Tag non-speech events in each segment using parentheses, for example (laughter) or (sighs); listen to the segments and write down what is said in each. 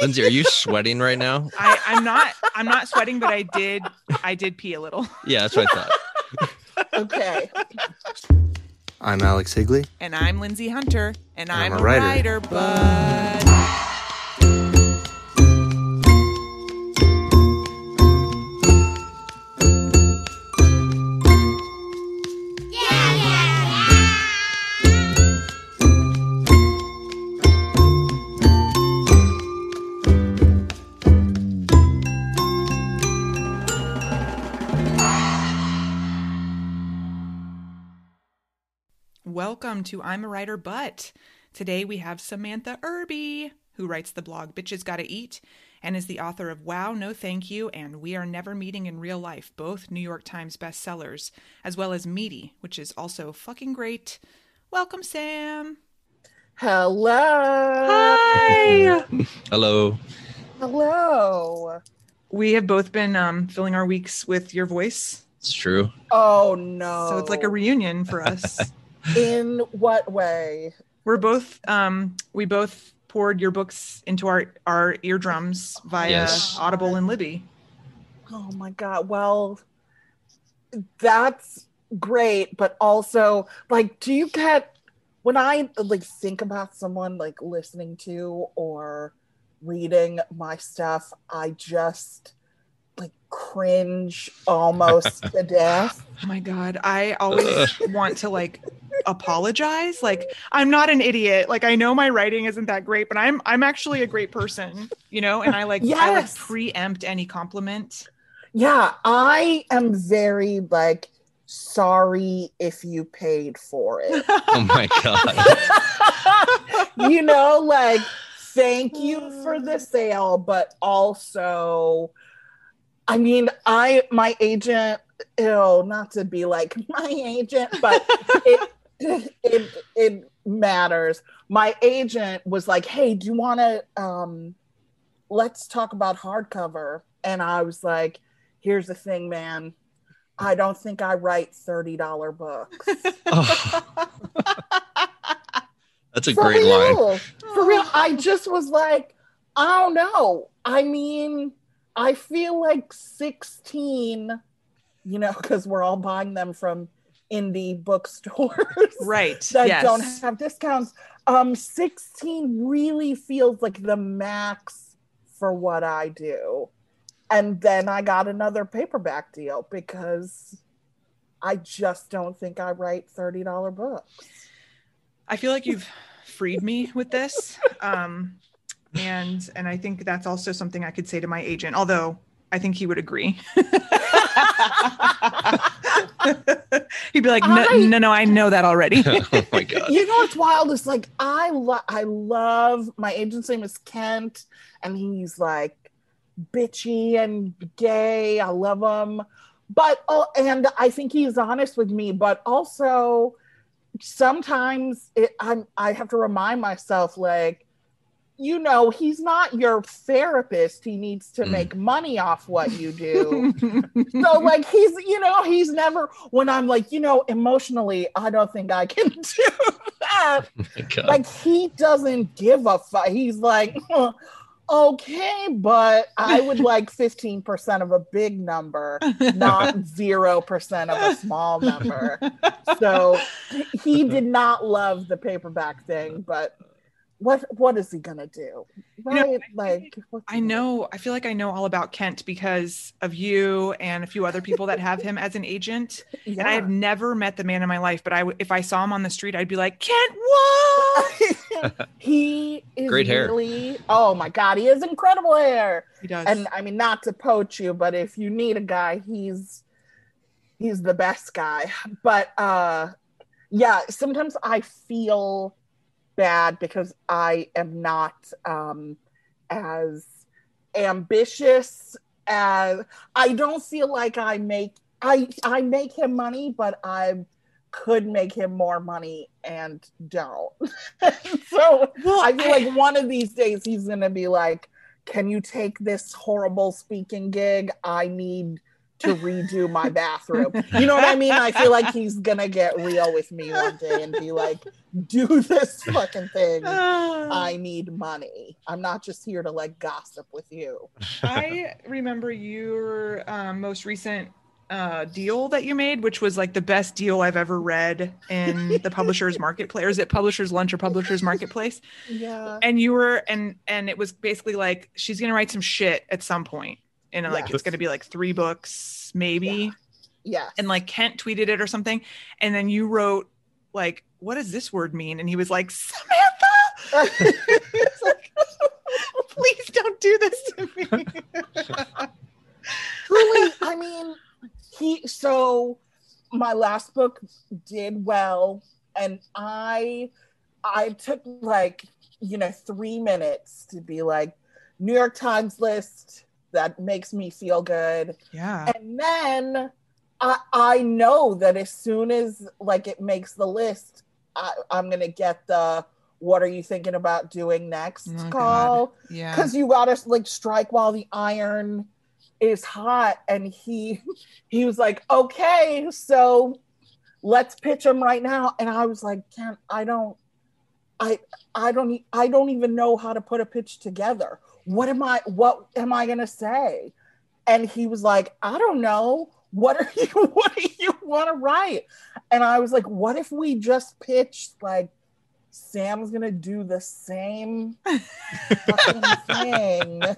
Lindsay, are you sweating right now? I, I'm not. I'm not sweating, but I did. I did pee a little. Yeah, that's what I thought. (laughs) Okay. I'm Alex Higley. And I'm Lindsay Hunter, and I'm, I'm a a writer. writer, but welcome to I'm a writer, but today we have Samantha Irby, who writes the blog Bitches Gotta Eat and is the author of Wow, No Thank You and We Are Never Meeting in Real Life, both New York Times bestsellers, as well as Meaty, which is also fucking great. Welcome, Sam. Hello. Hi. Hello. Hello. We have both been um, filling our weeks with your voice, It's true. Oh no. so it's like a reunion for us. (laughs) In what way? We're both um, we both poured your books into our our eardrums via Yes. Audible and Libby. Oh my god. Well, that's great, but also like do you get when I like think about someone like listening to or reading my stuff, I just like cringe almost (laughs) to death. Oh my god, I always want to like apologize. Like I'm not an idiot. Like I know my writing isn't that great, but I'm I'm actually a great person, you know, and I like I like preempt any compliment. Yeah, I am very like sorry if you paid for it. (laughs) Oh my god. (laughs) you know, like thank you for the sale, but also I mean, I my agent, ew, not to be like (laughs) my agent, but it (laughs) it it matters. My agent was like, "Hey, do you want to um let's talk about hardcover?" And I was like, "Here's the thing, man. I don't think I write $30 books." Oh, (laughs) that's a For great line. For real. I just was like, I don't know. I mean, I feel like 16, you know, because we're all buying them from indie bookstores (laughs) Right. that yes. don't have discounts. Um, 16 really feels like the max for what I do. And then I got another paperback deal because I just don't think I write $30 books. I feel like you've freed me with this. Um, and and I think that's also something I could say to my agent, although I think he would agree. (laughs) He'd be like, no, I- no, no, I know that already. (laughs) oh my god. you know what's wild is like I lo- I love my agent's name is Kent and he's like bitchy and gay. I love him. But oh and I think he's honest with me, but also sometimes it, I'm I have to remind myself like you know, he's not your therapist. He needs to Mm. make money off what you do. (laughs) so like he's you know he's never when i'm like you know emotionally i don't think i can (laughs) do that Oh like he doesn't give a fuck he's like "Huh, okay but i would (laughs) like 15% of a big number not 0% of a small number so he did not love the paperback thing but what what is he gonna do? You know, Right? like I he gonna- know. I feel like I know all about Kent because of you and a few other people that have him as an agent. (laughs) Yeah. And I have never met the man in my life, but i if I saw him on the street, I'd be like, Kent, what? (laughs) he is Great hair. really oh my god, he has incredible hair. He does. And I mean not to poach you, but if you need a guy, he's he's the best guy. But uh yeah, sometimes I feel bad because I am not um as ambitious as I don't feel like I make I I make him money, but I could make him more money and don't. (laughs) so well, I feel like one of these days he's gonna be like, "Can you take this horrible speaking gig? I need to redo my bathroom." You know what I mean? I feel like he's gonna get real with me one day and be like, "Do this fucking thing. (sighs) I need money. I'm not just here to like gossip with you." I remember your um, most recent uh, deal that you made, which was like the best deal I've ever read in the publisher's (laughs) marketplace. Or is it publisher's lunch or publisher's marketplace? Yeah. And you were and and it was basically like she's gonna write some shit at some point, and like it's gonna be like three books maybe. Yeah. And like Kent tweeted it or something, and then you wrote like, "What does this word mean?" And he was like, "Samantha." Like, (laughs) Please don't do this to me. (laughs) truly i mean he so my last book did well and i i took like you know three minutes to be like new york times list that makes me feel good yeah. and then i i know that as soon as like it makes the list I, i'm gonna get the what are you thinking about doing next Oh, God. call Yeah. because you gotta like strike while the iron is hot and he (laughs) he was like okay so let's pitch him right now and i was like can't i don't i i don't i don't even know how to put a pitch together what am i what am i gonna say and he was like i don't know what are (laughs) you what do you want to write and i was like what if we just pitched like sam's gonna do the same fucking thing (laughs)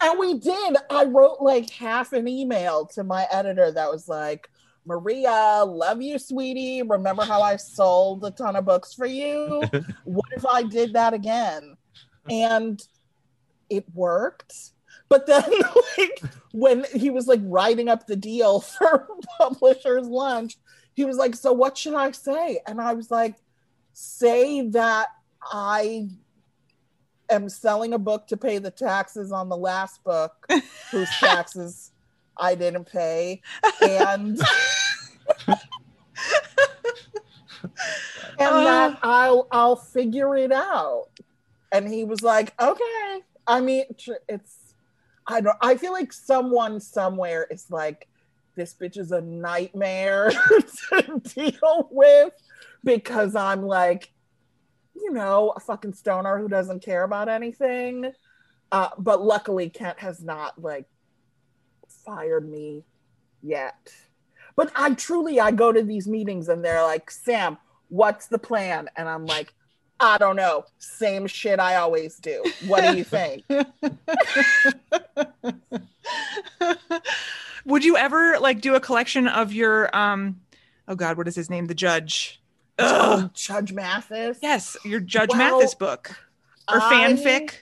and we did. I wrote like half an email to my editor that was like, Maria, love you, sweetie. Remember how I sold a ton of books for you? (laughs) What if I did that again? And it worked. But then, (laughs) like, when he was like writing up the deal (laughs) for Publisher's Lunch, he was like, So, what should I say? And I was like, Say that I am selling a book to pay the taxes on the last book (laughs) whose taxes I didn't pay and and that uh. I'll I'll figure it out and he was like okay I mean it's I don't I feel like someone somewhere is like this bitch is a nightmare (laughs) to deal with because I'm like you know, a fucking stoner who doesn't care about anything. Uh, but luckily, Kent has not like fired me yet. But I truly, I go to these meetings and they're like, Sam, what's the plan? And I'm like, I don't know. Same shit I always do. What do you think? (laughs) Would you ever like do a collection of your um oh god, what is his name? The judge. Ugh. oh, Judge Mathis. Yes, your Judge Well, Mathis book. Or I- fanfic.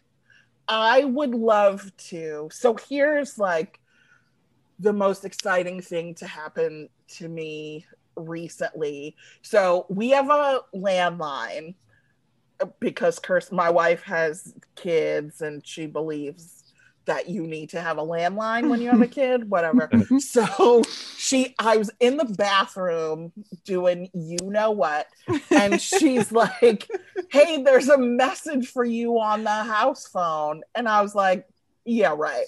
I would love to. So here's like the most exciting thing to happen to me recently. So we have a landline because Kirst, my wife has kids and she believes that you need to have a landline when you have a (laughs) kid, whatever. (laughs) so she I was in the bathroom doing you know what and she's (laughs) like hey, there's a message for you on the house phone. And I was like, yeah, right.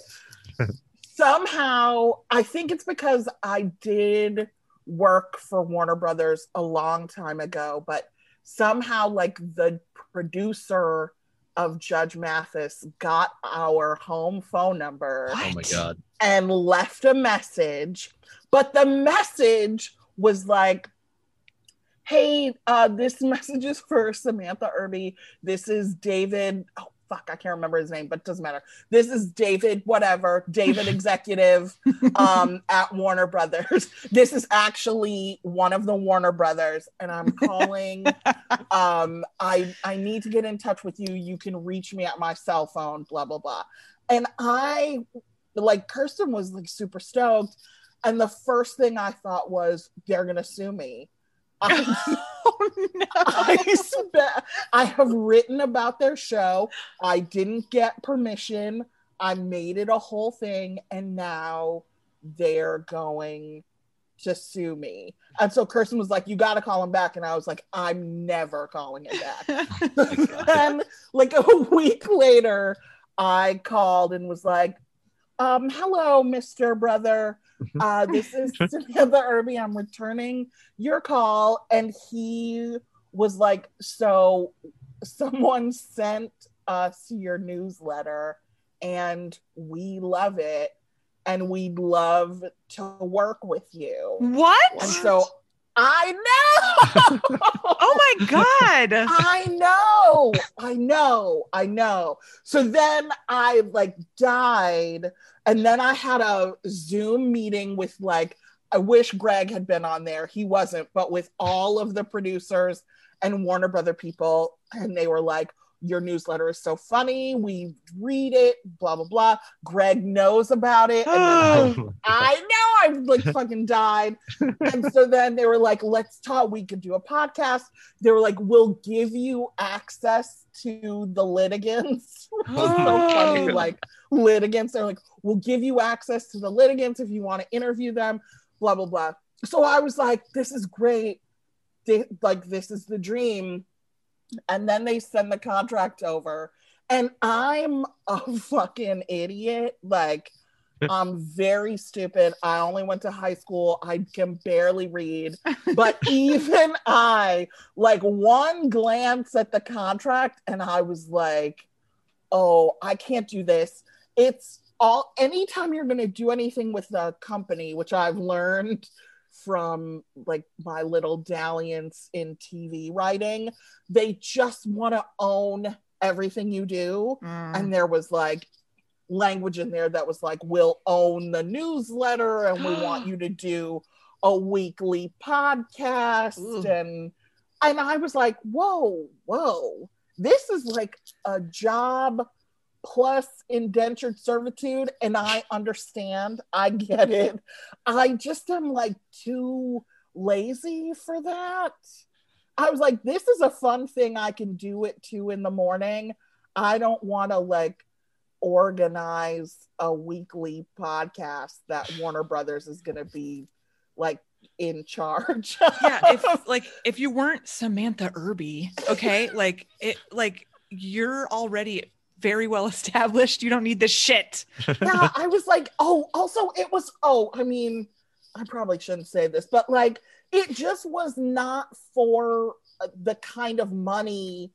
Somehow, I think it's because I did work for Warner Brothers a long time ago, but somehow, like, the producer of Judge Mathis got our home phone number Oh my god. and left a message. But the message was like, hey, uh, this (laughs) message is for Samantha Irby. This is David. Oh, fuck, I can't remember his name, but it doesn't matter. This is David, whatever, David (laughs) executive (laughs) um, at Warner Brothers. (laughs) This is actually one of the Warner Brothers, and I'm calling. um, I I need to get in touch with you. You can reach me at my cell phone, blah blah blah. And I like Kirsten was like super stoked. And the first thing I thought was they're gonna sue me. I, oh no. I, spe- I have written about their show. I didn't get permission. I made it a whole thing, and now they're going to sue me. And so Kirsten was like, "You got to call him back," and I was like, "I'm never calling him back." (laughs) (laughs) then, like a week later, I called and was like, um, "Hello, Mister Brother." Uh, this is (laughs) Samantha Irby. I'm returning your call. And he was like, So someone sent us your newsletter and we love it and we'd love to work with you. What? And so I know. (laughs) oh my God. I know. I know. I know. So then I like died. And then I had a Zoom meeting with like, I wish Greg had been on there. He wasn't, but with all of the producers and Warner Brother people. And they were like, your newsletter is so funny. We read it, blah, blah, blah. Greg knows about it. And then I, oh. (laughs) I know I've like fucking died. And so then they were like, let's talk. We could do a podcast. They were like, we'll give you access to the litigants. (laughs) So oh. funny. Like, litigants, they're like, we'll give you access to the litigants if you want to interview them, blah, blah, blah. So I was like, this is great. They, like, this is the dream and then they send the contract over. And i'm a fucking idiot. Like (laughs) i'm very stupid. I only went to high school. I can barely read. But (laughs) even i like one glance at the contract and i was like oh i can't do this. It's all anytime you're going to do anything with the company which i've learned from like my little dalliance in TV writing. They just want to own everything you do. Mm. And there was like language in there that was like, we'll own the newsletter and we want (gasps) you to do a weekly podcast. Ooh. And and I was like, whoa, whoa. This is like a job plus indentured servitude and i understand. I get it. I just am like too lazy for that. I was like this is a fun thing i can do at two in the morning. I don't want to like organize a weekly podcast that warner brothers is going to be like in charge yeah, if like if you weren't Samantha Irby, okay, like it like you're already very well (laughs) established. You don't need this shit. (laughs) yeah, I was like, oh, also it was, oh, I mean, I probably shouldn't say this, but like it just was not for uh, the kind of money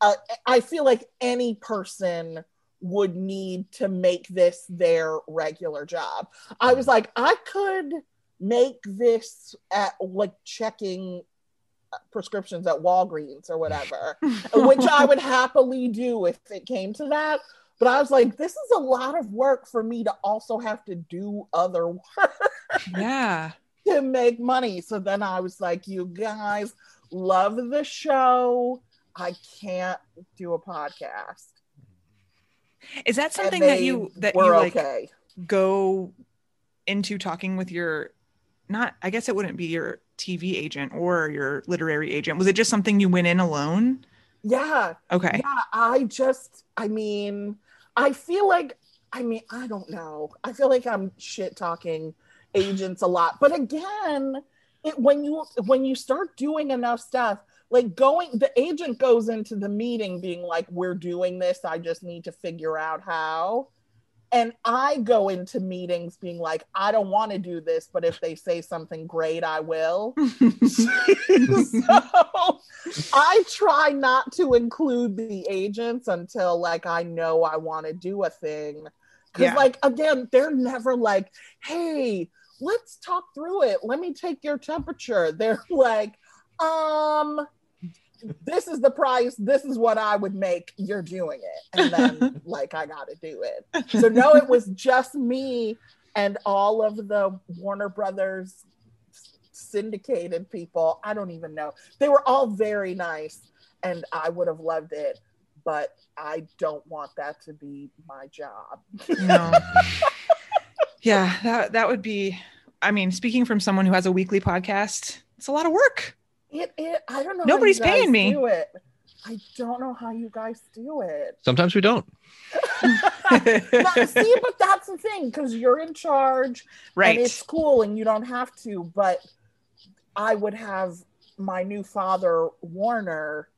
uh, I feel like any person would need to make this their regular job. I was like, I could make this at like checking prescriptions at Walgreens or whatever, (laughs) which I would happily do if it came to that. But I was like, this is a lot of work for me to also have to do other (laughs) work Yeah. to make money. So then I was like, you guys love the show. I can't do a podcast. Is that something that you that you like okay. go into talking with your not I guess it wouldn't be your TV agent or your literary agent. Was it just something you went in alone? Yeah. Okay. Yeah, I just, I mean, I feel like, I mean, I don't know. I feel like I'm shit talking agents a lot, but again, it when you when you start doing enough stuff, like going, the agent goes into the meeting being like, "We're doing this. I just need to figure out how." And I go into meetings being like, I don't want to do this, but if they say something great, I will. (laughs) (laughs) so I try not to include the agents until like I know I want to do a thing. Cause Yeah. like again, they're never like, hey, let's talk through it. Let me take your temperature. They're (laughs) like, um, this is the price. This is what I would make. You're doing it. And then, (laughs) like, I got to do it. So, no, it was just me and all of the Warner Brothers syndicated people. I don't even know. They were all very nice and I would have loved it, but I don't want that to be my job. No. (laughs) yeah, that that would be. I mean, speaking from someone who has a weekly podcast, it's a lot of work. It, it I don't know. how Nobody's you guys paying me. Do it. I don't know how you guys do it. Sometimes we don't. (laughs) Not- see, but that's the thing because you're in charge Right. and it's cool and you don't have to. But I would have my new father Warner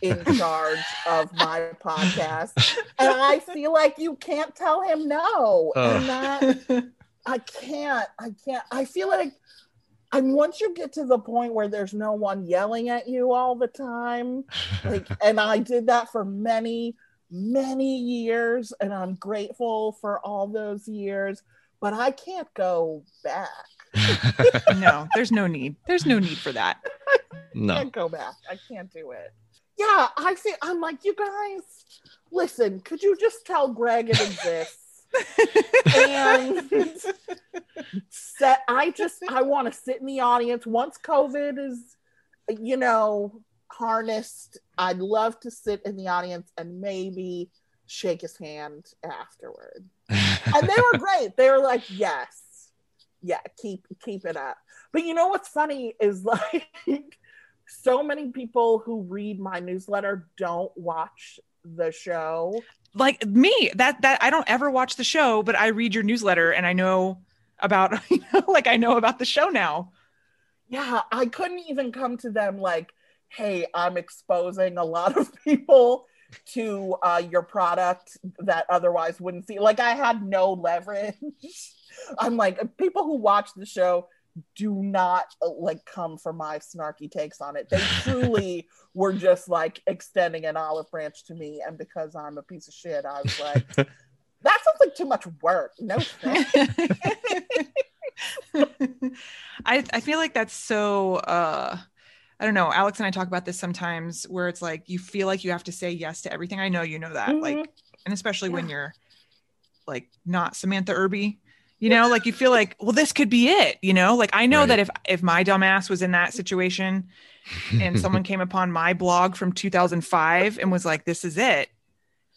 in (laughs) charge of my podcast, and I feel like you can't tell him no. And that I can't. I can't. I feel like. And once you get to the point where there's no one yelling at you all the time, like (laughs) and i did that for many many years and i'm grateful for all those years but i can't go back (laughs) no, (laughs) there's no need. There's no need for that. no. I can't go back i can't do it yeah i feel i'm like you guys listen could you just tell greg it exists and (laughs) set i just i want to sit in the audience. Once covid is you know harnessed i'd love to sit in the audience and maybe shake his hand afterward. And they were great. They were like yes. Yeah keep keep it up. But you know what's funny is (laughs) like so many people who read my newsletter don't watch the show like me, that that I don't ever watch the show, but I read your newsletter and I know about (laughs) you know, like I know about the show now. yeah i couldn't even come to them like hey i'm exposing a lot of people to uh, your product that otherwise wouldn't see like i had no leverage (laughs) i'm like people who watch the show do not uh, like come for my snarky takes on it they truly (laughs) were just like extending an olive branch to me and because i'm a piece of shit i was like that sounds like too much work no. (laughs) I I feel like that's so uh I don't know. Alex and I talk about this sometimes where it's like you feel like you have to say yes to everything. I know you know that. Mhm. Like and especially when you're like not Samantha Irby, you know, like you feel like, well, this could be it, you know? Like I know Right. that if if my dumbass was in that situation and (laughs) someone came upon my blog from 2005 and was like, this is it.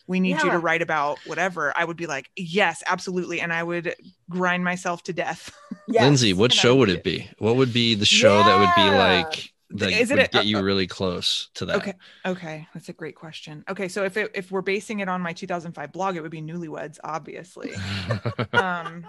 We need you to write about whatever. I would be like, yes, absolutely. And I would grind myself to death. (laughs) Yes. Lindsay, what And show would would it be? What would be the show that would be Yeah. like that Is it would a- get you really close to that? Okay. Okay. That's a great question. Okay. So if it, if we're basing it on my 2005 blog, it would be newlyweds, obviously. (laughs) um,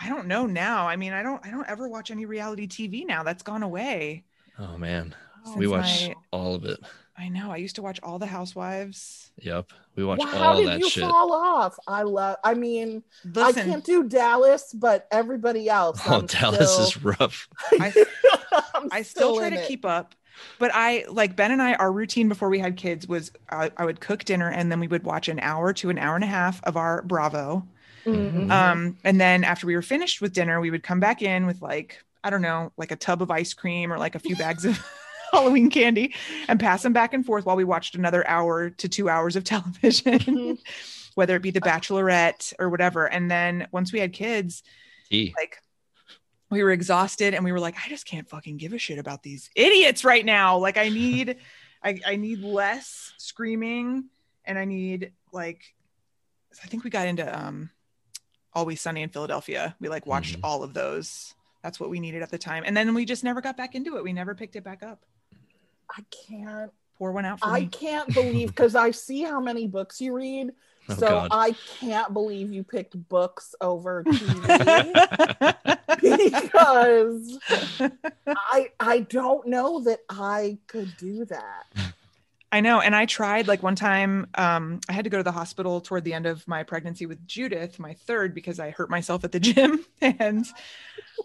I don't know now. I mean, I don't, I don't ever watch any reality TV now. That's gone away. oh man, Oh, we watch my- all of it. I know. I used to watch all the housewives. Yep, we watched Wow, how all did that you shit. fall off? I love. I mean, I can't do Dallas, but everybody else. Oh, I'm Dallas still, is rough. I, (laughs) I'm I still try to it. keep up, but I like Ben and I, our routine before we had kids was I, I would cook dinner and then we would watch an hour to an hour and a half of our Bravo. Mhm. Um, and then after we were finished with dinner, we would come back in with like, I don't know, like a tub of ice cream or like a few (laughs) bags of (laughs) Halloween candy and pass them back and forth while we watched another hour to two hours of (laughs) television, whether it be The Bachelorette or whatever. And then once we had kids, Tea. like we were exhausted and we were like, I just can't fucking give a shit about these idiots right now. Like I need, I, I need less screaming and I need like, I think we got into um Always Sunny in Philadelphia. We like watched Mhm. all of those. That's what we needed at the time. And then we just never got back into it. We never picked it back up. I can't. Pour one out for I me. can't believe because I see how many books you read. Oh, so God. I can't believe you picked books over (laughs) TV (laughs) because I I don't know that I could do that. I know. And I tried like one time, um, I had to go to the hospital toward the end of my pregnancy with Judith, my third, because I hurt myself at the (laughs) gym. And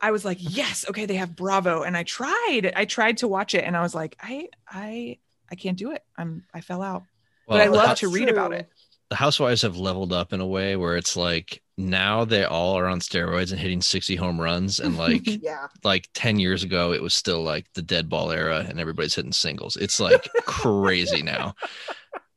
I was like, yes, okay, they have Bravo. And I tried, I tried to watch it and I was like, I, I, I can't do it. I'm, I fell out. but I love to read about it. the housewives have leveled up in a way where it's like now they all are on steroids and hitting 60 home runs and like (laughs) Yeah. like 10 years ago it was still like the dead ball era and everybody's hitting singles it's like (laughs) crazy now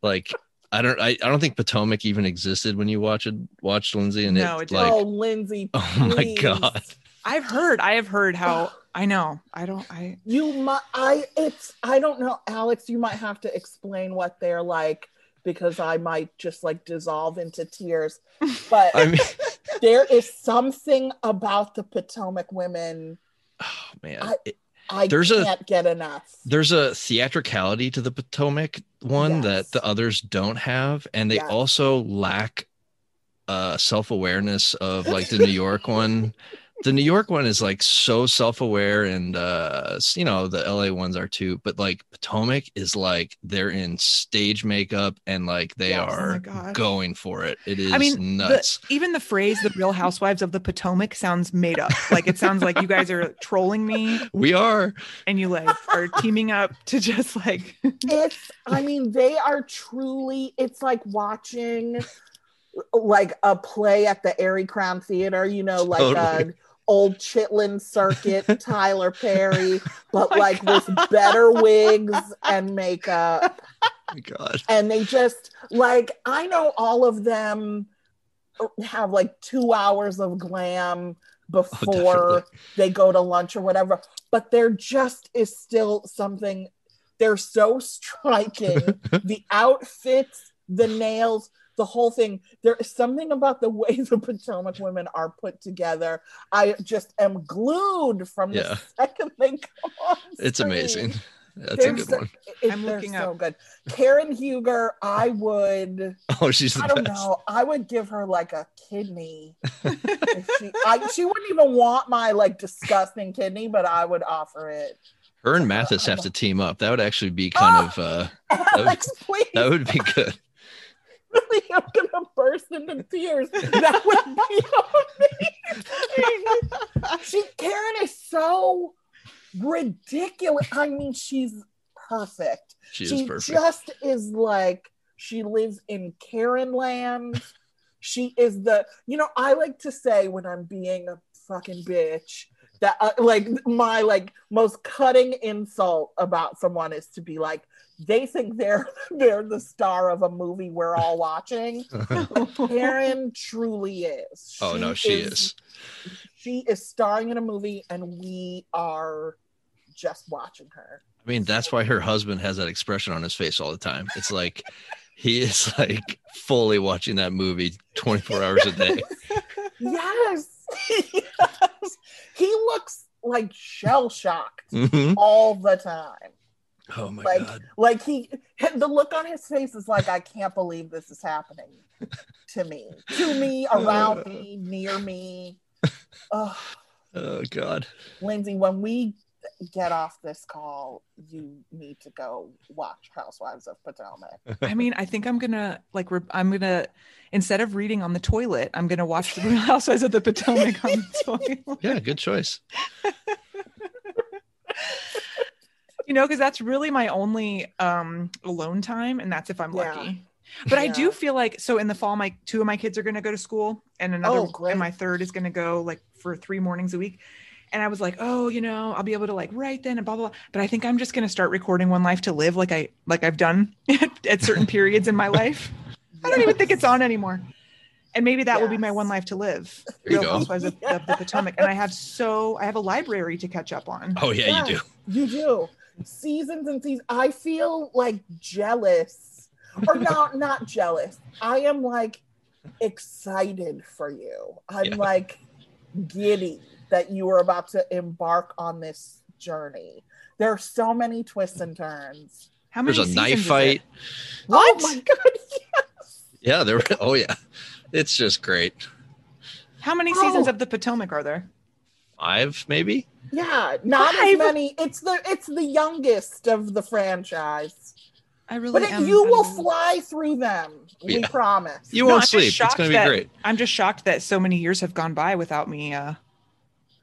like i don't I, I don't think potomac even existed when you watched watched lindsay and No, it, it didn't. oh, like Lindsay. (laughs) oh my god I've heard. I have heard how. (sighs) I know. I don't. I. You might. I. It's. I don't know, Alex. You might have to explain what they're like because I might just like dissolve into tears. (laughs) But i mean (laughs) there is something about the Potomac women oh man I- It- I There's a- can't get enough. there's a theatricality to the Potomac one Yes. that the others don't have, and they Yes. also lack uh self-awareness of like the New York one. (laughs) The New York one is like so self-aware, and uh you know the LA ones are too, but like Potomac is like they're in stage makeup and like they Yes. Oh are God. going for it. It is I mean, nuts. The, even the phrase "the Real Housewives of the Potomac" sounds made up. Like it sounds like you guys are trolling me, (laughs) we are. and you like are teaming up to just like. (laughs) It's. I mean, they are truly. It's like watching, like a play at the Arie Crown Theater. You know, like Totally. an old Chitlin Circuit, (laughs) Tyler Perry, but my like with better wigs and makeup. My God. and they just like I know all of them have like two hours of glam oh, before definitely. they go to lunch or whatever, but there just is still something. They're so striking. (laughs) the outfits, the nails, the whole thing. There is something about the way (laughs) the Potomac women are put together. I just am glued from Yeah. the second they come on. It's amazing. That's They're a good so- one. it- I'm looking so up. good. Karen Huger, I would. (laughs) Oh, she's the I don't best. know. I would give her like a kidney. (laughs) if she, I, she wouldn't even want my like disgusting kidney, but I would offer it. Her and Mathis have to team up. That would actually be kind of uh Alex, please. that would be good. Really, I'm gonna burst into tears. That would be amazing. she Karen is so ridiculous. I mean, she's perfect. She is she perfect. just is like she lives in Karen land. She is the you know I like to say when I'm being a fucking bitch that uh, like my like most cutting insult about someone is to be like they think they're (laughs) they're the star of a movie we're all watching. (laughs) Karen truly is. oh no, she is. She is starring in a movie and we are just watching her. I mean, that's why her husband has that expression on his face all the time. It's like he is like fully watching that movie 24 hours a day. (laughs) Yes. yes. He looks like shell shocked Mhm. all the time. Oh my Like- god. Like he, the look on his face is like, I can't believe this is happening to me, to me, (laughs) around uh. me, near me. (laughs) Oh, Oh god. Lindsay, when we get off this call, you need to go watch Housewives of Potomac. I mean, I think I'm gonna like. Re- I'm gonna instead of reading on the toilet, I'm gonna watch the Real Housewives of the Potomac on the toilet. (laughs) Yeah, good choice. You know, because that's really my only um alone time, and that's if I'm Yeah. lucky. But I do feel like so in the fall, my two of my kids are going to go to school, and another Oh, and my third is going to go like for three mornings a week. And I was like, oh, you know, I'll be able to like write then and blah blah. blah. But I think I'm just going to start recording One Life to Live, like I like I've done (laughs) at certain periods in my (laughs) life. I don't even think it's on anymore. And maybe that will be my One Life to Live, There you Real go. Housewives of, of the Potomac. And I have so I have a library to catch up on. Oh yeah, you do. You do. Seasons and seasons. I feel like jealous. Or (laughs) not not jealous. I am like excited for you. I'm Yeah. like giddy that you are about to embark on this journey. There are so many twists and turns. How many There's a knife fight. Oh what? Oh my god. (laughs) Yes. Yeah, there. Oh yeah, it's just great. How many oh. seasons Oh. of the Potomac are there? Five maybe. Yeah, not Five? as many. It's the it's the youngest of the franchise. I really But it, am. you will I'm- fly through them. We Yeah. promise. You No, won't I'm just sleep. It's shocked gonna be that- great. I'm just shocked that so many years have gone by without me uh,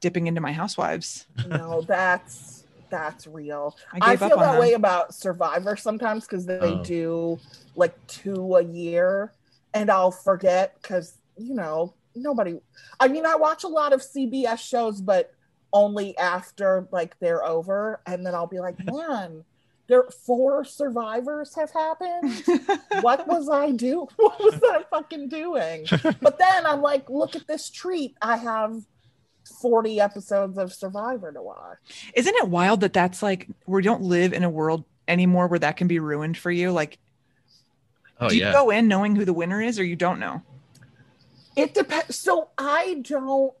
dipping into my housewives. no, (laughs) that's that's real. I I, feel up on that them. way about Survivor sometimes because they Oh. do like two a year, and I'll forget because you know nobody. I mean, I watch a lot of CBS shows, but only after like they're over, and then I'll be like, (laughs) man, there four survivors have happened. (laughs) what was I do? (laughs) What was I fucking doing? But then I'm like, look at this treat. I have 40 episodes of Survivor to watch. Isn't it wild that that's like we don't live in a world anymore where that can be ruined for you? Like, Oh do you yeah. go in knowing who the winner is, or you don't know? It depends. So I don't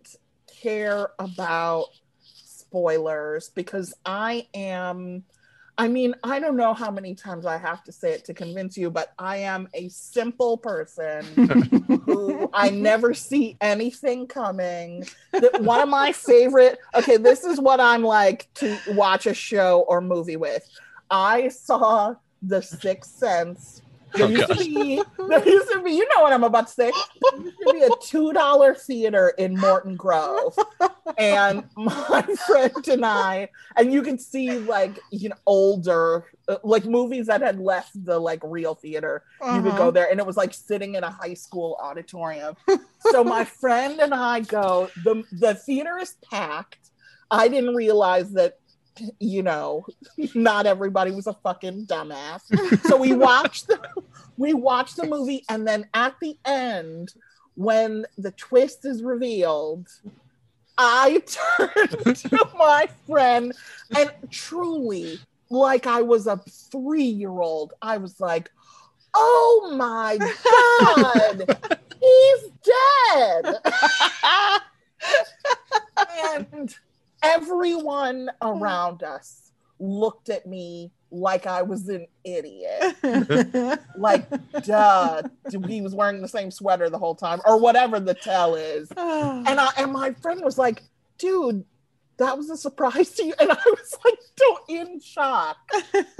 care about spoilers because I am. I mean, I don't know how many times I have to say it to convince you, but I am a simple person (laughs) who I never see anything coming. That one of my favorite. Okay, this is what I'm like to watch a show or movie with. I saw The Sixth Sense. There Oh, used to be, there used to be, you know what I'm about to say. There used to be a two dollar theater in Morton Grove, and my (laughs) friend and I, and you could see like you know older, uh, like movies that had left the like real theater. You could go there, and it was like sitting in a high school auditorium. so my friend and I go. the The theater is packed. I didn't realize that you know, not everybody was a fucking dumbass. So we watched the we watched the movie, and then at the end, when the twist is revealed, I (laughs) turned to my friend and truly, like I was a three year old, I was like, "Oh my god, he's dead!" (laughs) and everyone around us looked at me like I was an idiot. (laughs) Like, duh, he was wearing the same sweater the whole time, or whatever the tell is. (sighs) And I and my friend was like, dude, that was a surprise to you. And I was like, don't in shock.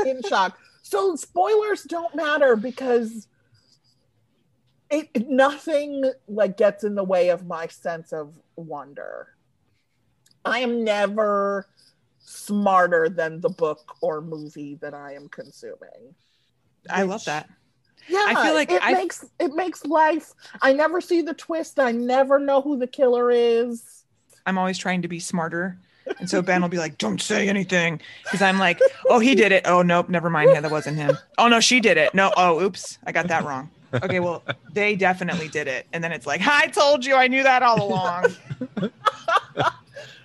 In (laughs) shock. So spoilers don't matter because it it- nothing like gets in the way of my sense of wonder. I am never smarter than the book or movie that I am consuming. I love that. Yeah, I feel like it I- makes it makes life. I never see the twist. I never know who the killer is. I'm always trying to be smarter. And so Ben will be like, don't say anything. Because I'm like, oh, he did it. Oh, nope, never mind. Yeah, that wasn't him. Oh, no, she did it. No, oh, oops, I got that wrong. Okay, well, they definitely did it. And then it's like, I told you I knew that all along. (laughs)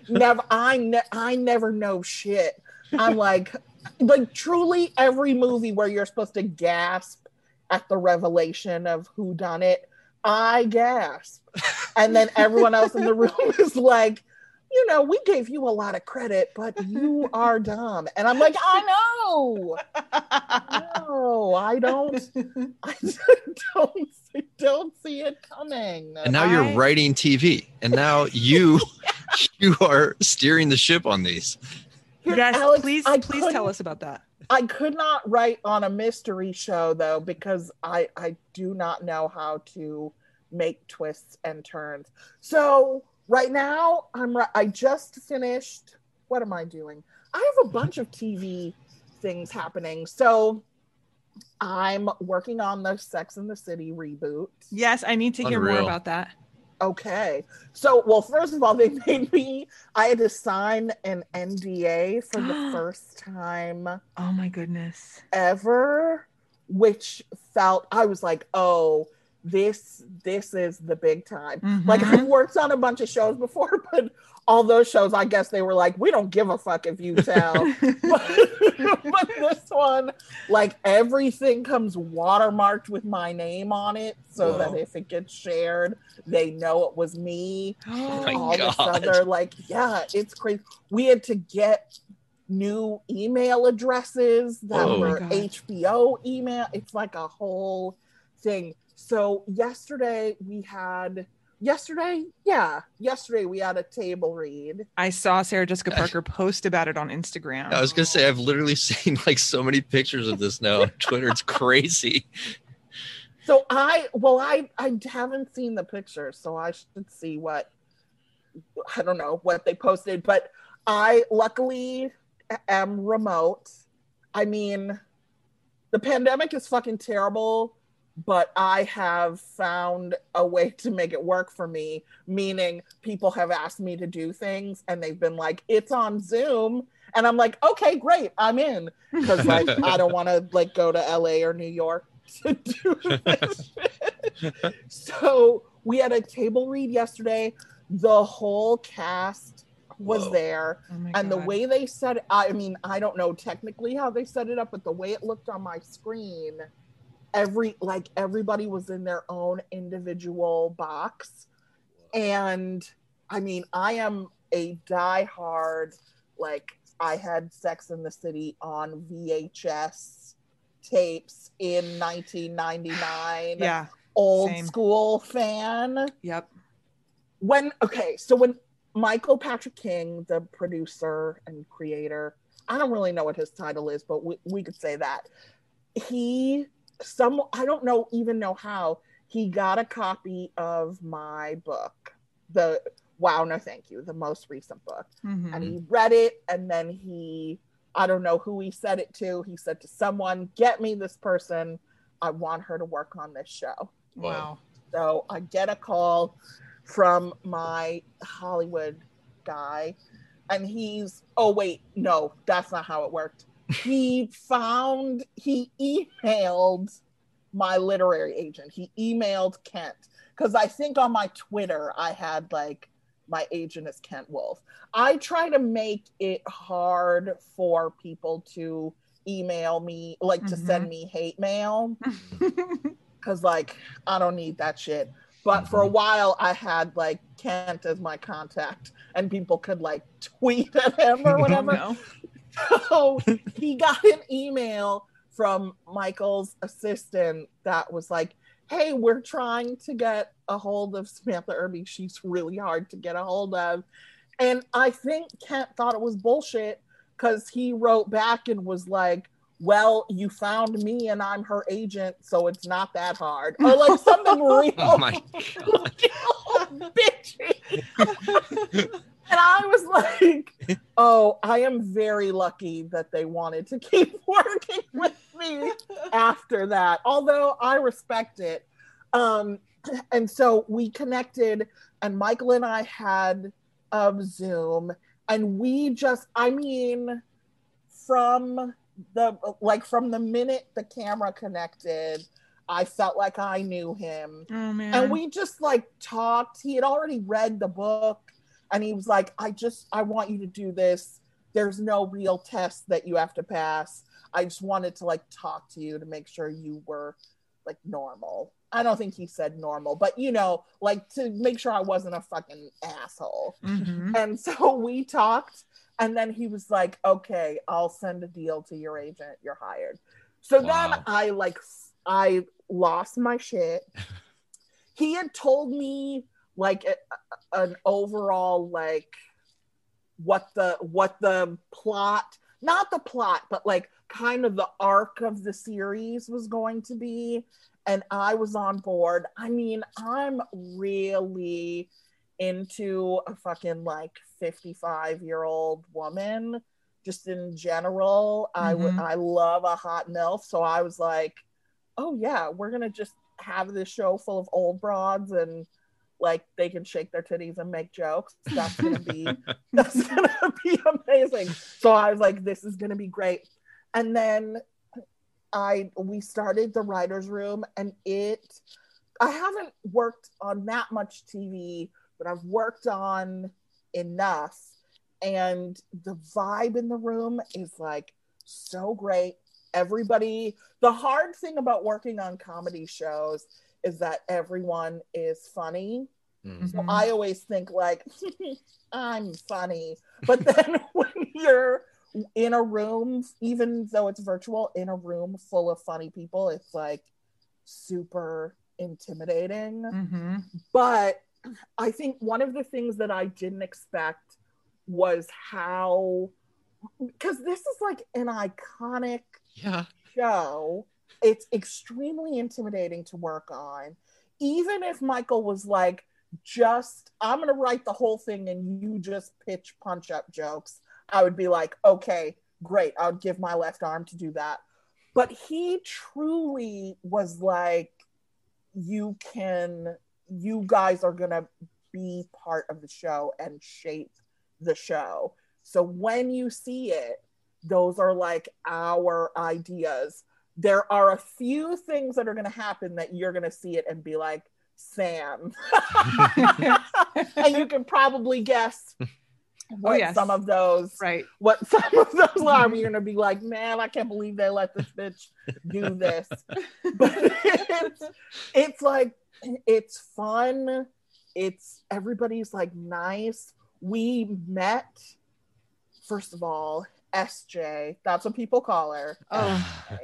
never I ne- I never know shit. I'm like like truly every movie where you're supposed to gasp at the revelation of who done it, I gasp. And then everyone else in the room (laughs) is like, you know, we gave you a lot of credit, but you are dumb. And I'm like, I know. No, I don't I (laughs) don't don't see it coming. and now you're writing TV, and now you (laughs) (laughs) you are steering the ship on these. yes, Alex, please, I please tell us about that. I could not write on a mystery show though because I I do not know how to make twists and turns. So right now I'm I just finished. What am I doing? I have a bunch of TV things happening. So I'm working on the Sex and the City reboot. Yes, I need to hear more about that. Okay. So, well, first of all, (laughs) they made me, I had to sign an NDA for the (gasps) first time Oh my goodness. ever, which felt, I was like, oh, this this is the big time. Like I Mhm. worked on a bunch of shows before, (laughs) but all those shows, I guess they were like, we don't give a fuck if you tell. but, (laughs) (laughs) but this one, like everything comes watermarked with my name on it, so that if it gets shared, they know it was me. (gasps) oh my all this God. other like, yeah, it's crazy. We had to get new email addresses that Whoa. Oh were God. HBO email. It's like a whole thing. So yesterday we had yesterday, yeah, yesterday we had a table read. I saw Sarah Jessica Parker post about it on Instagram. I was gonna say I've literally (laughs) seen like so many pictures of this now on Twitter. It's crazy. So I well I I haven't seen the pictures, so I should see what I don't know what they posted, but I luckily am remote. I mean, the pandemic is fucking terrible, but I have found a way to make it work for me, meaning people have asked me to do things and they've been like, it's on Zoom. And I'm like, okay, great, I'm in. Because like I don't want to like go to LA or New York (laughs) to do this. shit. so we had a table read yesterday. The whole cast was Whoa. there. Oh And the way they set it, I mean, I don't know technically how they set it up, but the way it looked on my screen, every like everybody was in their own individual box. And I mean, I am a diehard, like I had Sex in the City on VHS tapes in 1999. Yeah. Old same. school fan Yep. when okay so when michael patrick king the producer and creator i don't really know what his title is but we, we could say that he some i don't know even know how he got a copy of my book the wow no thank you the most recent book Mhm. and he read it and then he i don't know who he said it to he said to someone get me this person i want her to work on this show Wow. so I get a call from my Hollywood guy, and he's, oh, wait, no, that's not how it worked. He found, he emailed my literary agent. He emailed Kent because I think on my Twitter I had like, my agent is Kent Wolf. I try to make it hard for people to email me, like to send mm-hmm. me hate mail (laughs) because like I don't need that shit. But for a mm-hmm. while, I had like Kent as my contact, and people could like (laughs) tweet at him or Oh, whatever. (laughs) no. (laughs) So he got an email from Michael's assistant that was like, "Hey, we're trying to get a hold of Samantha Irby. She's really hard to get a hold of." And I think Kent thought it was bullshit because he wrote back and was like, well, you found me and I'm her agent, so it's not that hard. Or like something (laughs) oh real, Oh my (laughs) god. bitchy. And I was like, (laughs) oh, I am very lucky that they wanted to keep (laughs) working with me after that. Although I respect it. Um, (clears throat) and so we connected, and Michael and I had um, Zoom, and we just, I mean, from the like from the minute the camera connected, I felt like I knew him. Oh man. And we just like talked. He had already read the book and he was like, I just I want you to do this. There's no real test that you have to pass. I just wanted to like talk to you to make sure you were like normal. I don't think he said normal, but you know, like to make sure I wasn't a fucking asshole. Mhm. And so (laughs) we talked, and then he was like, "Okay, I'll send a deal to your agent. You're hired." So then I like I lost my shit. (laughs) he had told me like a, an overall like what the what the plot, not the plot, but like kind of the arc of the series was going to be. And I was on board. I mean, I'm really into a fucking like 55 year old woman just in general. I would mm-hmm. i love a hot milf. So i was like oh yeah we're gonna just have this show full of old broads and like they can shake their titties and make jokes. (laughs) That's gonna be that's gonna (laughs) be amazing. So i was like this is gonna be great. And then i we started the writers room and it i haven't worked on that much tv but i've worked on enough. And the vibe in the room is like so great everybody the hard thing about working on comedy shows is that everyone is funny Mm. so. I always think like (laughs) I'm funny, but then (laughs) when you're in a room, even though it's virtual, in a room full of funny people, it's like super intimidating. Mhm. But I think one of the things that I didn't expect was how, because this is like an iconic Yeah. show, it's extremely intimidating to work on. Even if Michael was like, just, I'm going to write the whole thing and you just pitch punch up jokes, I would be like, okay, great. I would give my left arm to do that. But he truly was like, you can you guys are going to be part of the show and shape the show. So when you see it, those are like our ideas. There are a few things that are going to happen that you're going to see it and be like, Sam. (laughs) and you can probably guess (laughs) what Oh, yes. some of those Right. what some of those are. (laughs) You're gonna be like, man, I can't believe they let this bitch do this. But it's, it's like it's fun. It's everybody's like nice. We met first of all, SJ. That's what people call her. (sighs) Oh,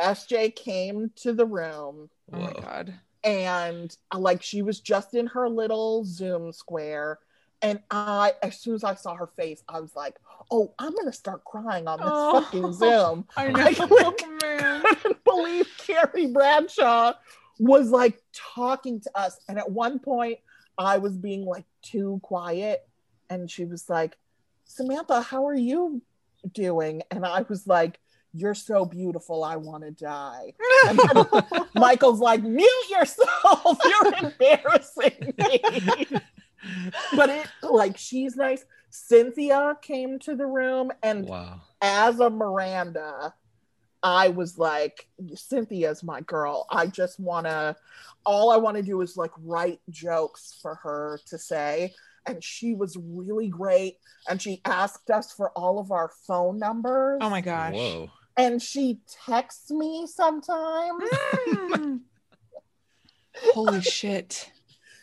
SJ came to the room oh my god. and uh, like she was just in her little zoom square and i as soon as i saw her face i was like oh i'm gonna start crying on this Oh, fucking zoom (laughs) I (laughs) I know. couldn't- man. couldn't believe carrie bradshaw was like talking to us and at one point i was being like too quiet and she was like samantha how are you doing and i was like you're so beautiful i want to die and (laughs) Michael's like, mute yourself. (laughs) You're embarrassing me. but it like she's nice. Cynthia came to the room, and Wow. as a Miranda, I was like, Cynthia's my girl. I just wanna all I want to do is like write jokes for her to say. And she was really great. And she asked us for all of our phone numbers. Oh my gosh. Whoa. And she texts me sometimes. Mm. (laughs) Holy shit.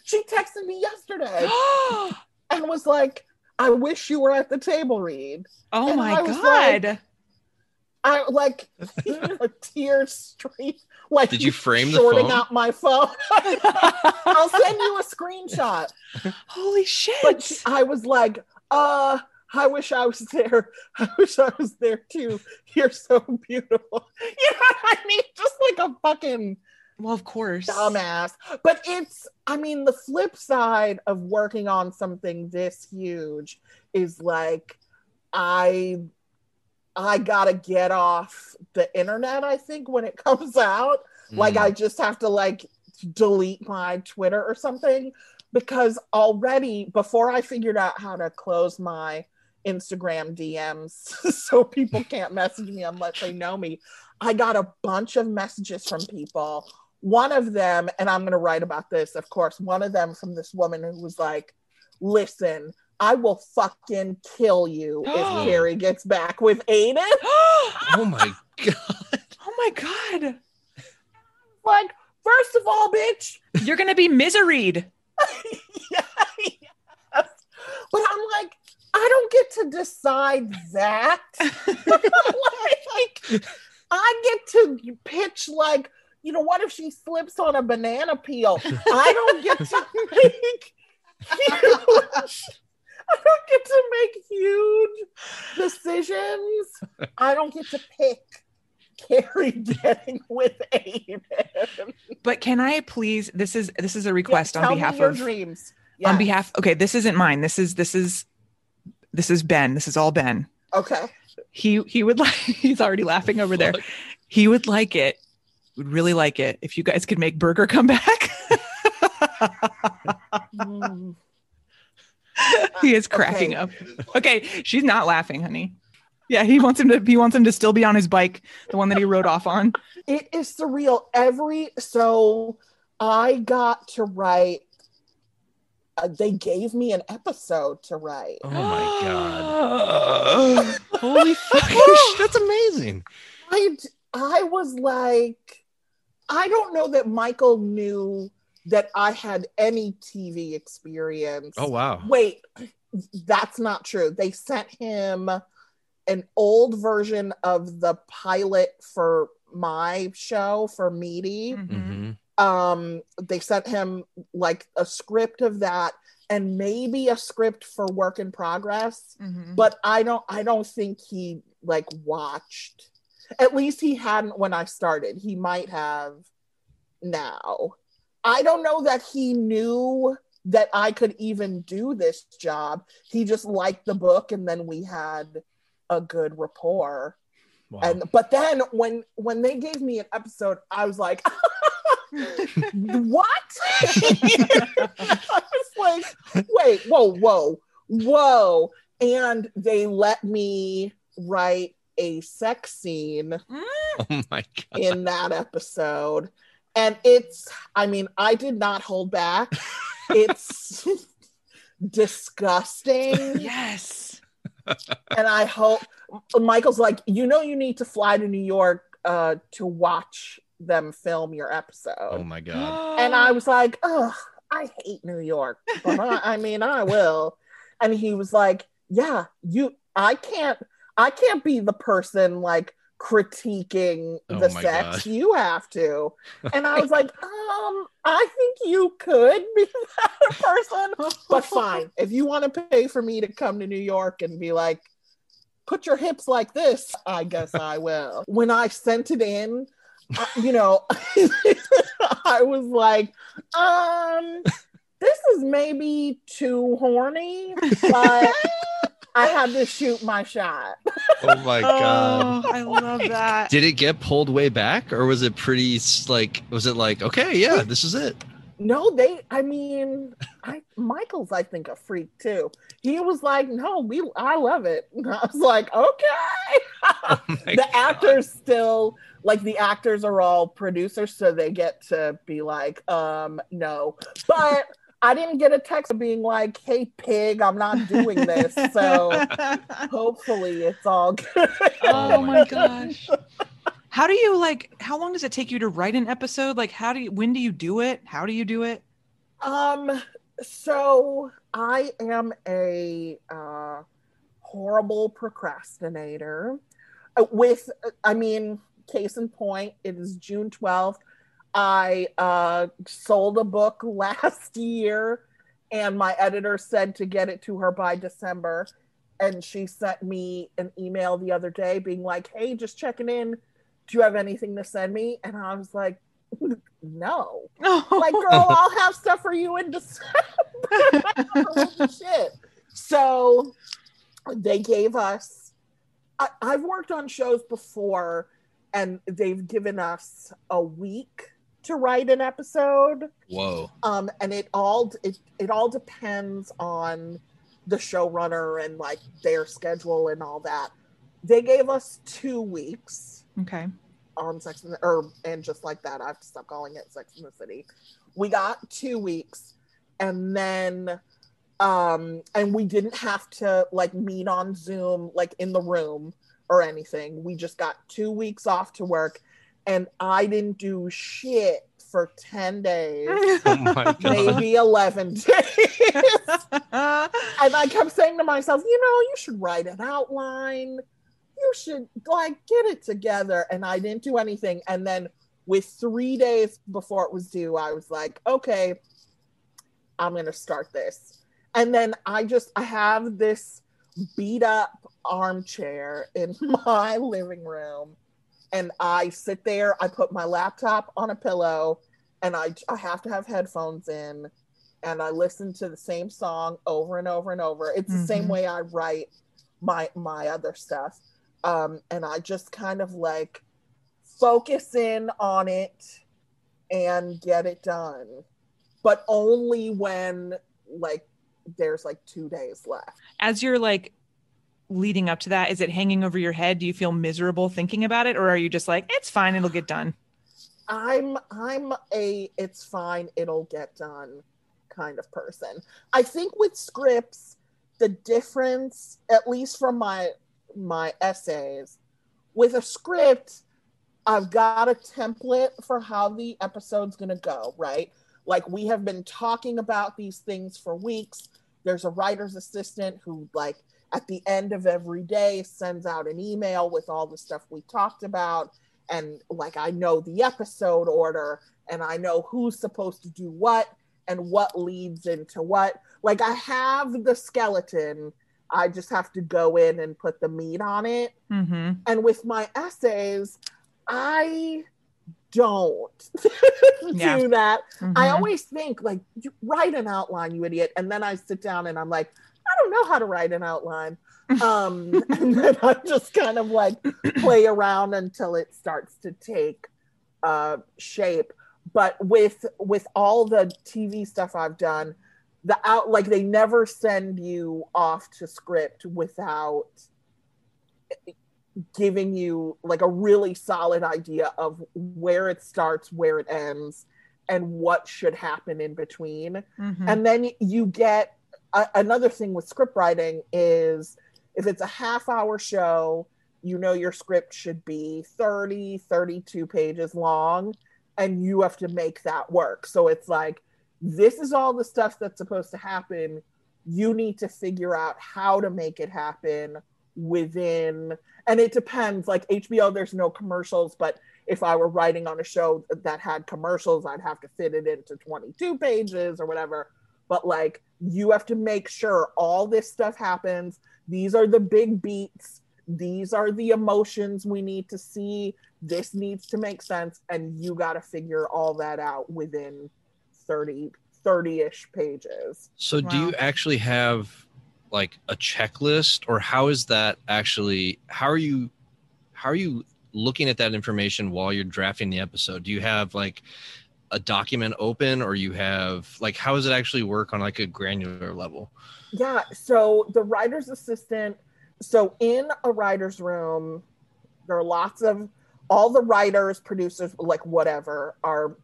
She texted me yesterday oh (gasps) and was like, I wish you were at the table read. And my I was like- god. I like (laughs) a tear stream. Like Did you frame the sorting phone? out my phone? (laughs) I'll send you a screenshot. Holy shit. But I was like, uh, I wish I was there. I wish I was there too. You're so beautiful. (laughs) You know what I mean? Just like a fucking well, of course. dumbass. But it's, I mean, the flip side of working on something this huge is like, I, I gotta get off the internet. I think when it (laughs) comes out, like Mm. I just have to like delete my Twitter or something because already before I figured out how to close my Instagram DMs (laughs) so people (laughs) can't message me unless they know me, I got a bunch of messages from people. One of them, and I'm going to write about this, of course, one of them from this woman who was like, listen, I will fucking kill you if (gasps) Carrie gets back with Aidan. (gasps) oh my god. (laughs) oh my god. Like, first of all, bitch, You're gonna be miseried. (laughs) yes. But I'm like, I don't get to decide that. (laughs) like, I get to pitch like, you know, what if she slips on a banana peel? I don't get to make huge, (laughs) I don't get to make huge decisions. I don't get to pick Carrie getting with Aidan. But can I please this is this is a request Tell on behalf your of dreams. on behalf okay, this isn't mine. This is this is this is Ben. This is all Ben. Okay. He he would (laughs) like he's already laughing over there. He would like it. Would really like it if you guys could make Berger come back. (laughs) Mm. (laughs) He is cracking Okay. up. Okay, she's not laughing, honey. Yeah, he wants him to he wants him to still be on his bike, the one that he rode off on. it is surreal every so i got to write uh, they gave me an episode to write Oh my god. (gasps) Holy (laughs) fucking sh- that's amazing. I, I was like i don't know that michael knew that i had any tv experience Oh wow. wait that's not true they sent him an old version of the pilot for my show for meaty Mhm. hmm um they sent him like a script of that and maybe a script for work in progress Mhm. but i don't i don't think he like watched at least he hadn't when i started he might have now i don't know that he knew that i could even do this job he just liked the book and then we had a good rapport Wow. and but then when when they gave me an episode i was like (laughs) what? (laughs) I was like, wait, whoa, whoa, whoa. And they let me write a sex scene mm. (laughs) Oh my god. in that episode. And it's, I mean, I did not hold back. It's (laughs) disgusting. yes. And I hope Michael's like, you know, you need to fly to New York uh, to watch them film your episode. Oh my god. (gasps) And I was like, oh, I hate New York, but I, I mean, I will. And he was like, yeah, you, I can't, I can't be the person like critiquing Oh the sex. God. You have to. (laughs) And I was like, um, I think you could be (laughs) that person, but fine. (laughs) If you want to pay for me to come to New York and be like, put your hips like this, I guess I will. When I sent it in, I- you know, I was like, um, this is maybe too horny, but I had to shoot my shot. (laughs) Oh my god. Oh, I love (laughs) that. Did it get pulled way back or was it pretty s- like was it like okay, yeah, this is it? No, they. I mean, I Michael's. I think a freak too. He was like, "No, we. I love it." And (laughs) I was like, "Okay." Oh the God. actors still like the actors are all producers, so they get to be like, "Um, no." But I didn't get a text being like, "Hey, pig, I'm not doing this." So (laughs) hopefully, it's all good. oh Oh my my gosh. (laughs) How do you like how long does it take you to write an episode? Like how do you when do you do it? How do you do it? Um, so I am a uh, horrible procrastinator. Uh, With, I mean, case in point, it is June 12th. I uh, sold a book (laughs) last year, and my editor said to get it to her by December. And she sent me an email the other day being like, hey, just checking in. Do you have anything to send me? And I was like, (laughs) no (laughs) like girl i'll have stuff for you in december shit so they gave us I, i've worked on shows before and they've given us a week to write an episode Whoa. um and it all it, it all depends on the showrunner and like their schedule and all that they gave us two weeks okay. on Sex and the, or and just like that, I have to stop calling it Sex in the City. We got two weeks, and then um and we didn't have to like meet on Zoom like in the room or anything. We just got two weeks off to work, and I didn't do shit for ten days, (laughs) Oh maybe eleven (laughs) days. (laughs) and I kept saying to myself, you know, you should write an outline. You should like get it together. And I didn't do anything. And then with three days before it was due, I was like, okay, I'm gonna start this. And then I just I have this beat up armchair in my living room. And I sit there, I put my laptop on a pillow, and I I have to have headphones in and I listen to the same song over and over and over. It's the same Mhm. way I write my my other stuff. Um, and I just kind of like focus in on it and get it done. But only when like there's like two days left. As you're like leading up to that, is it hanging over your head? Do you feel miserable thinking about it? Or are you just like, it's fine, it'll get done? I'm I'm a it's fine, it'll get done kind of person. I think with scripts, the difference, at least from my my essays, with a script, I've got a template for how the episode's gonna go, right? Like we have been talking about these things for weeks. There's a writer's assistant who like at the end of every day sends out an email with all the stuff we talked about and like I know the episode order and I know who's supposed to do what and what leads into what. Like I have the skeleton. I just have to go in and put the meat on it. Mm-hmm. And with my essays, I don't (laughs) Yeah. do that. I Mhm. always think like you write an outline, you idiot. And then I sit down and I'm like, I don't know how to write an outline. (laughs) Um, and then I just kind of like play around until it starts to take uh, shape. but with with all the tv stuff i've done the out like they never send you off to script without giving you like a really solid idea of where it starts where it ends and what should happen in between Mhm. and then you get another thing with script writing is if it's a half hour show you know your script should be 30 32 pages long and you have to make that work. So it's like this is all the stuff that's supposed to happen. You need to figure out how to make it happen within and it depends like hbo there's no commercials but if i were writing on a show that had commercials i'd have to fit it into 22 pages or whatever but like you have to make sure all this stuff happens. These are the big beats. These are the emotions we need to see. This needs to make sense. And you got to figure all that out within 30 30ish pages. So do you actually have like a checklist? Or how is that actually how are you how are you looking at that information while you're drafting the episode? Do you have like a document open or you have like how does it actually work on like a granular level? Yeah. So the writer's assistant. So in a writer's room, there are lots of all the writers, producers, like whatever, are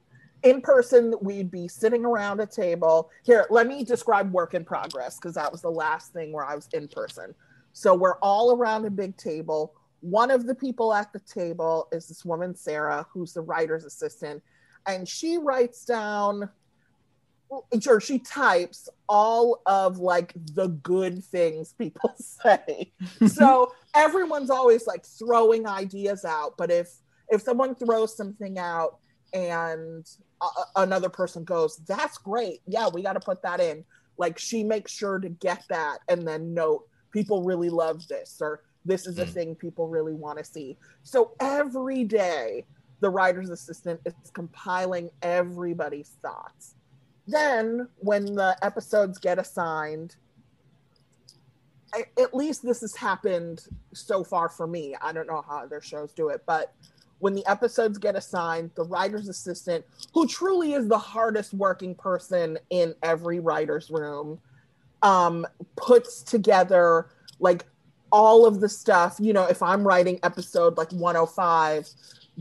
in person. We'd be sitting around a table. Here, let me describe work in progress because that was the last thing where I was in person. So we're all around a big table. One of the people at the table is this woman, Sarah, who's the writer's assistant. And she writes down or she types all of like the good things people (laughs) say. So everyone's always like throwing ideas out but if if someone throws something out and a- another person goes that's great. Yeah we got to put that in like she makes sure to get that and then note people really love this or this is a Mm. thing people really want to see. So every day the writer's assistant is compiling everybody's thoughts. Then when the episodes get assigned I, at least this has happened so far for me. I don't know how other shows do it but when the episodes get assigned the writer's assistant who truly is the hardest working person in every writer's room um, puts together like all of the stuff. You know if i'm writing episode like 105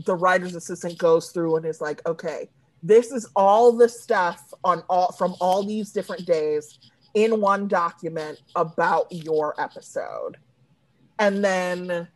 the writer's assistant goes through and is like okay this is all the stuff on all from all these different days in one document about your episode. And then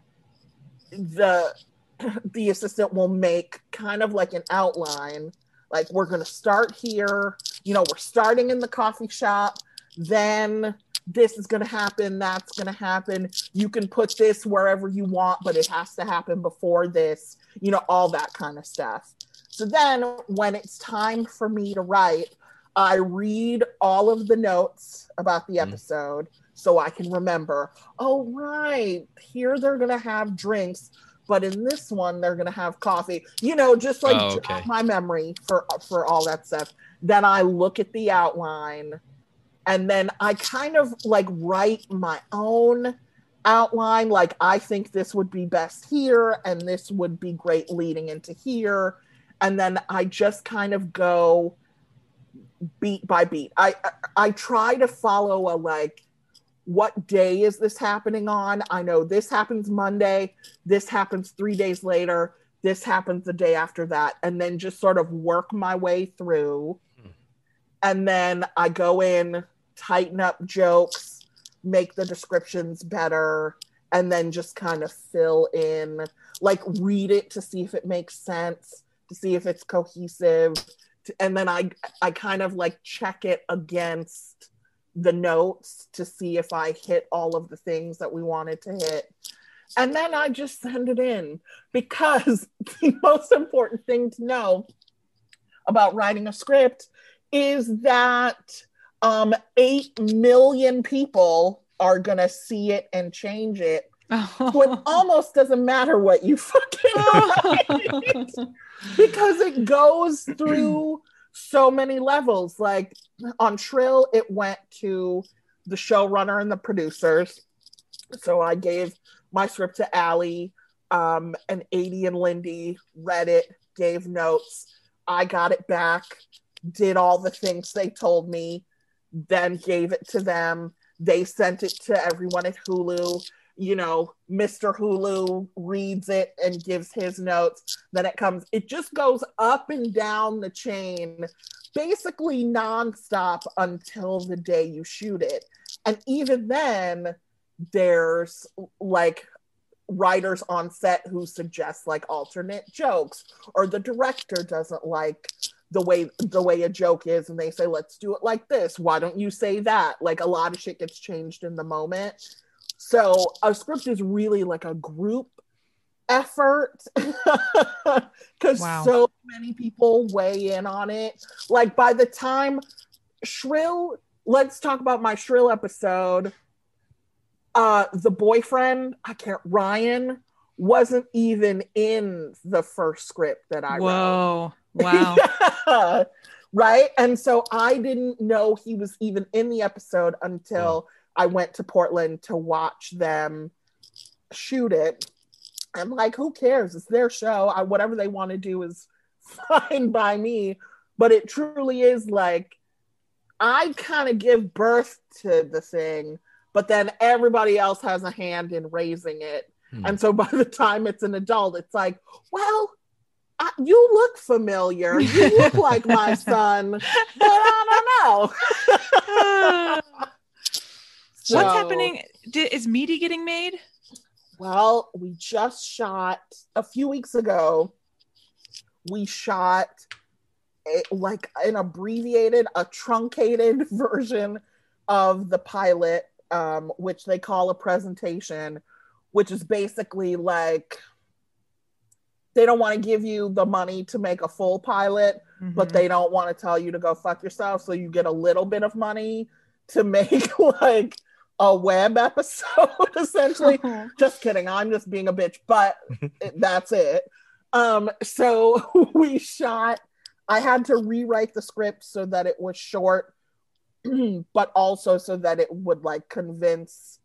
the (clears throat) the assistant will make kind of like an outline like we're going to start here you know we're starting in the coffee shop then this is going to happen that's going to happen. You can put this wherever you want but it has to happen before this you know all that kind of stuff so then when it's time for me to write i read all of the notes about the Mhm. episode so i can remember oh right here they're going to have drinks but in this one they're going to have coffee you know just like Oh, okay. my memory for for all that stuff then i look at the outline and then i kind of like write my own outline like i think this would be best here and this would be great leading into here. And then i just kind of go beat by beat. I i, I try to follow a like what day is this happening on? I know this happens monday this happens three days later this happens the day after that and then just sort of work my way through. Hmm. And then i go in tighten up jokes make the descriptions better and then just kind of fill in like read it to see if it makes sense to see if it's cohesive and then i i kind of like check it against the notes to see if i hit all of the things that we wanted to hit. And then i just send it in because (laughs) the most important thing to know about writing a script is that um 8 million people are going to see it and change it so (laughs) it almost doesn't matter what you fucking (laughs) write because it goes through so many levels. Like on Shrill, it went to the showrunner and the producers. So I gave my script to Allie, um, and Aidy and Lindy read it, gave notes. I got it back, did all the things they told me, then gave it to them. They sent it to everyone at Hulu. You know, Mr. Hulu reads it and gives his notes. Then it comes, it just goes up and down the chain, basically nonstop until the day you shoot it. And even then, there's like writers on set who suggest like alternate jokes or the director doesn't like the way the way a joke is and they say let's do it like this. Why don't you say that? Like a lot of shit gets changed in the moment. So a script is really like a group effort (laughs) because Wow. so many people weigh in on it. Like by the time shrill let's talk about my shrill episode. Uh the boyfriend i can't ryan wasn't even in the first script that i wrote. Whoa. Wow. (laughs) Yeah. right and so i didn't know he was even in the episode until i went to portland to watch them shoot it i'm like who cares it's their show I, whatever they want to do is (laughs) fine by me but it truly is like i kind of give birth to the thing but then everybody else has a hand in raising it Hmm. and so by the time it's an adult it's like well I, you look familiar you look (laughs) like my son but i don't know (laughs) What's happening? Di- is Meaty getting made? Well, we just shot a few weeks ago. We shot a, like an abbreviated, a truncated (laughs) version of the pilot, um, which they call a presentation, which is basically like they don't want to give you the money to make a full pilot, but Mhm. they don't want to tell you to go fuck yourself. So you get a little bit of money to make (laughs) like a web episode, (laughs) essentially. (laughs) just kidding. I'm just being a bitch, but it- that's it. Um, so we shot, I had to rewrite the script so that it was short, (clears throat) but also so that it would like convince,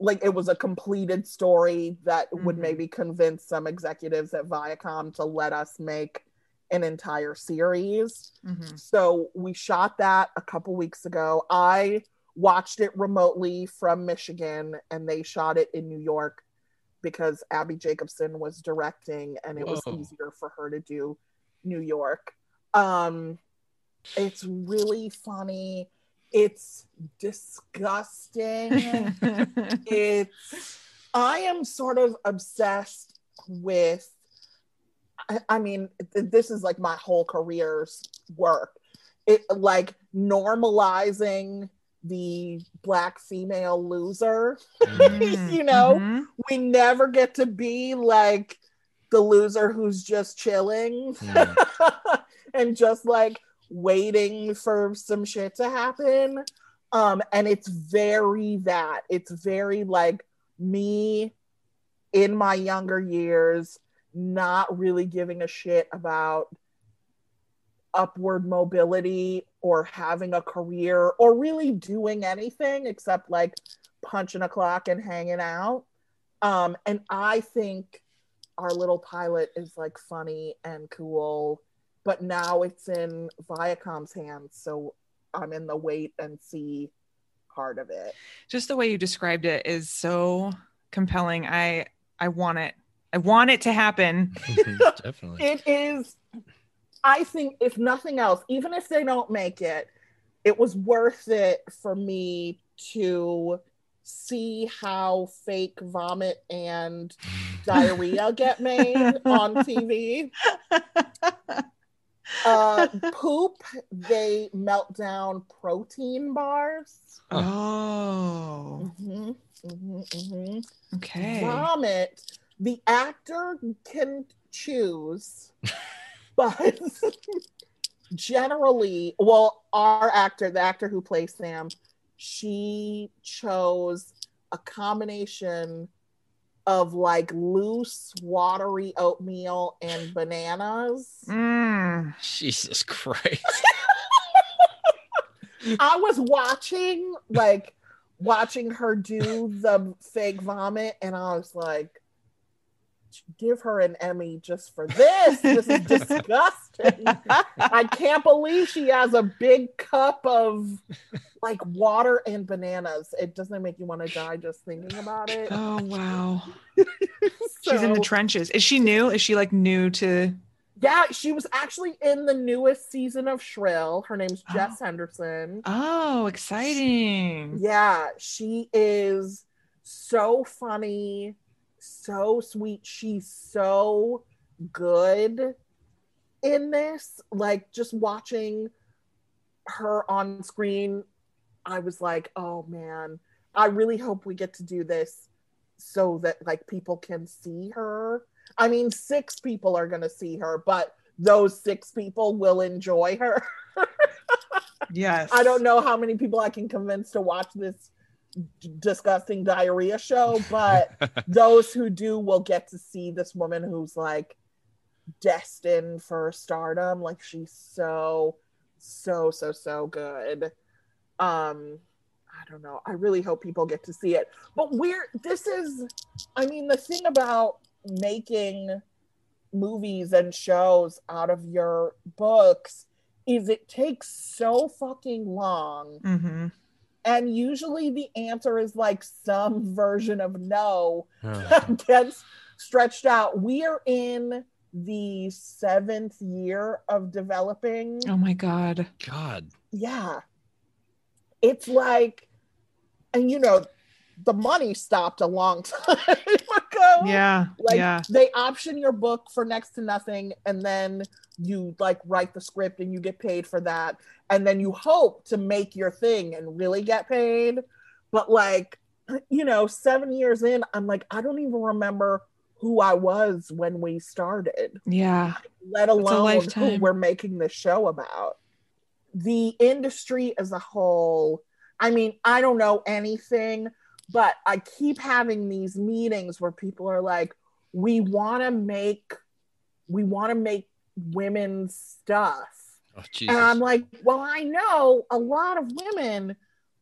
like it was a completed story that would Mhm. maybe convince some executives at Viacom to let us make an entire series. Mhm. So we shot that a couple weeks ago. I watched it remotely from Michigan and they shot it in New York because Abbi Jacobson was directing and it was easier for her to do New York. Um it's really funny. It's disgusting. (laughs) it's I am sort of obsessed with I, I mean th- this is like my whole career's work. It like normalizing the black female loser. Mm, (laughs) you know, mhm. we never get to be like the loser who's just chilling Hmm. (laughs) and just like waiting for some shit to happen. Um, and it's very that. It's very like me in my younger years, not really giving a shit about upward mobility or having a career or really doing anything except like punching a clock and hanging out. Um, and I think our little pilot is like funny and cool, but now it's in Viacom's hands, so I'm in the wait and see part of it. Just the way you described it is so compelling. I I want it. I want it to happen. (laughs) Mm-hmm, definitely. It is, I think, if nothing else, even if they don't make it, it was worth it for me to see how fake vomit and (laughs) diarrhea get made on TV. (laughs) Uh, (laughs) poop, they melt down protein bars. Oh, Mhm, mhm, mhm. okay. Vomit, the actor can choose, (laughs) but generally, well, our actor, the actor who plays Sam, she chose a combination of like loose, watery oatmeal and bananas. Mm. Jesus Christ. (laughs) I was watching, like, watching her do the fake vomit, and I was like, give her an Emmy just for this. This is (laughs) disgusting. I can't believe she has a big cup of like water and bananas. It doesn't make you want to die just thinking about it. Oh wow. (laughs) She's in the trenches. Is she new? Is she like new to Yeah, she was actually in the newest season of Shrill. Her name's oh. Jess Oh. Henderson. Oh, exciting. Yeah, she is so funny, so sweet. She's so good in this. Like just watching her on screen, I was like, oh man, I really hope we get to do this so that like people can see her. I mean, six people are gonna see her, but those six people will enjoy her. (laughs) Yes. I don't know how many people I can convince to watch this disgusting diarrhea show, but (laughs) those who do will get to see this woman who's like destined for stardom. Like she's so, so, so, so good. Um, I don't know. I really hope people get to see it. But we're this is, I mean, the thing about making movies and shows out of your books is it takes so fucking long Mm-hmm. And usually the answer is like some version of no Oh. (laughs) gets stretched out we are in the seventh year of developing Oh my god. God. yeah it's like and you know the money stopped a long (laughs) time ago Yeah. like yeah. they option your book for next to nothing and then you like write the script and you get paid for that and then you hope to make your thing and really get paid but like (clears throat) you know 7 years in I'm like I don't even remember who I was when we started Yeah. let alone who we're making this show about. The industry as a whole, I mean, I don't know anything, but I keep having these meetings where people are like, we want to make we want to make women's stuff. Oh. And I'm like, well, I know a lot of women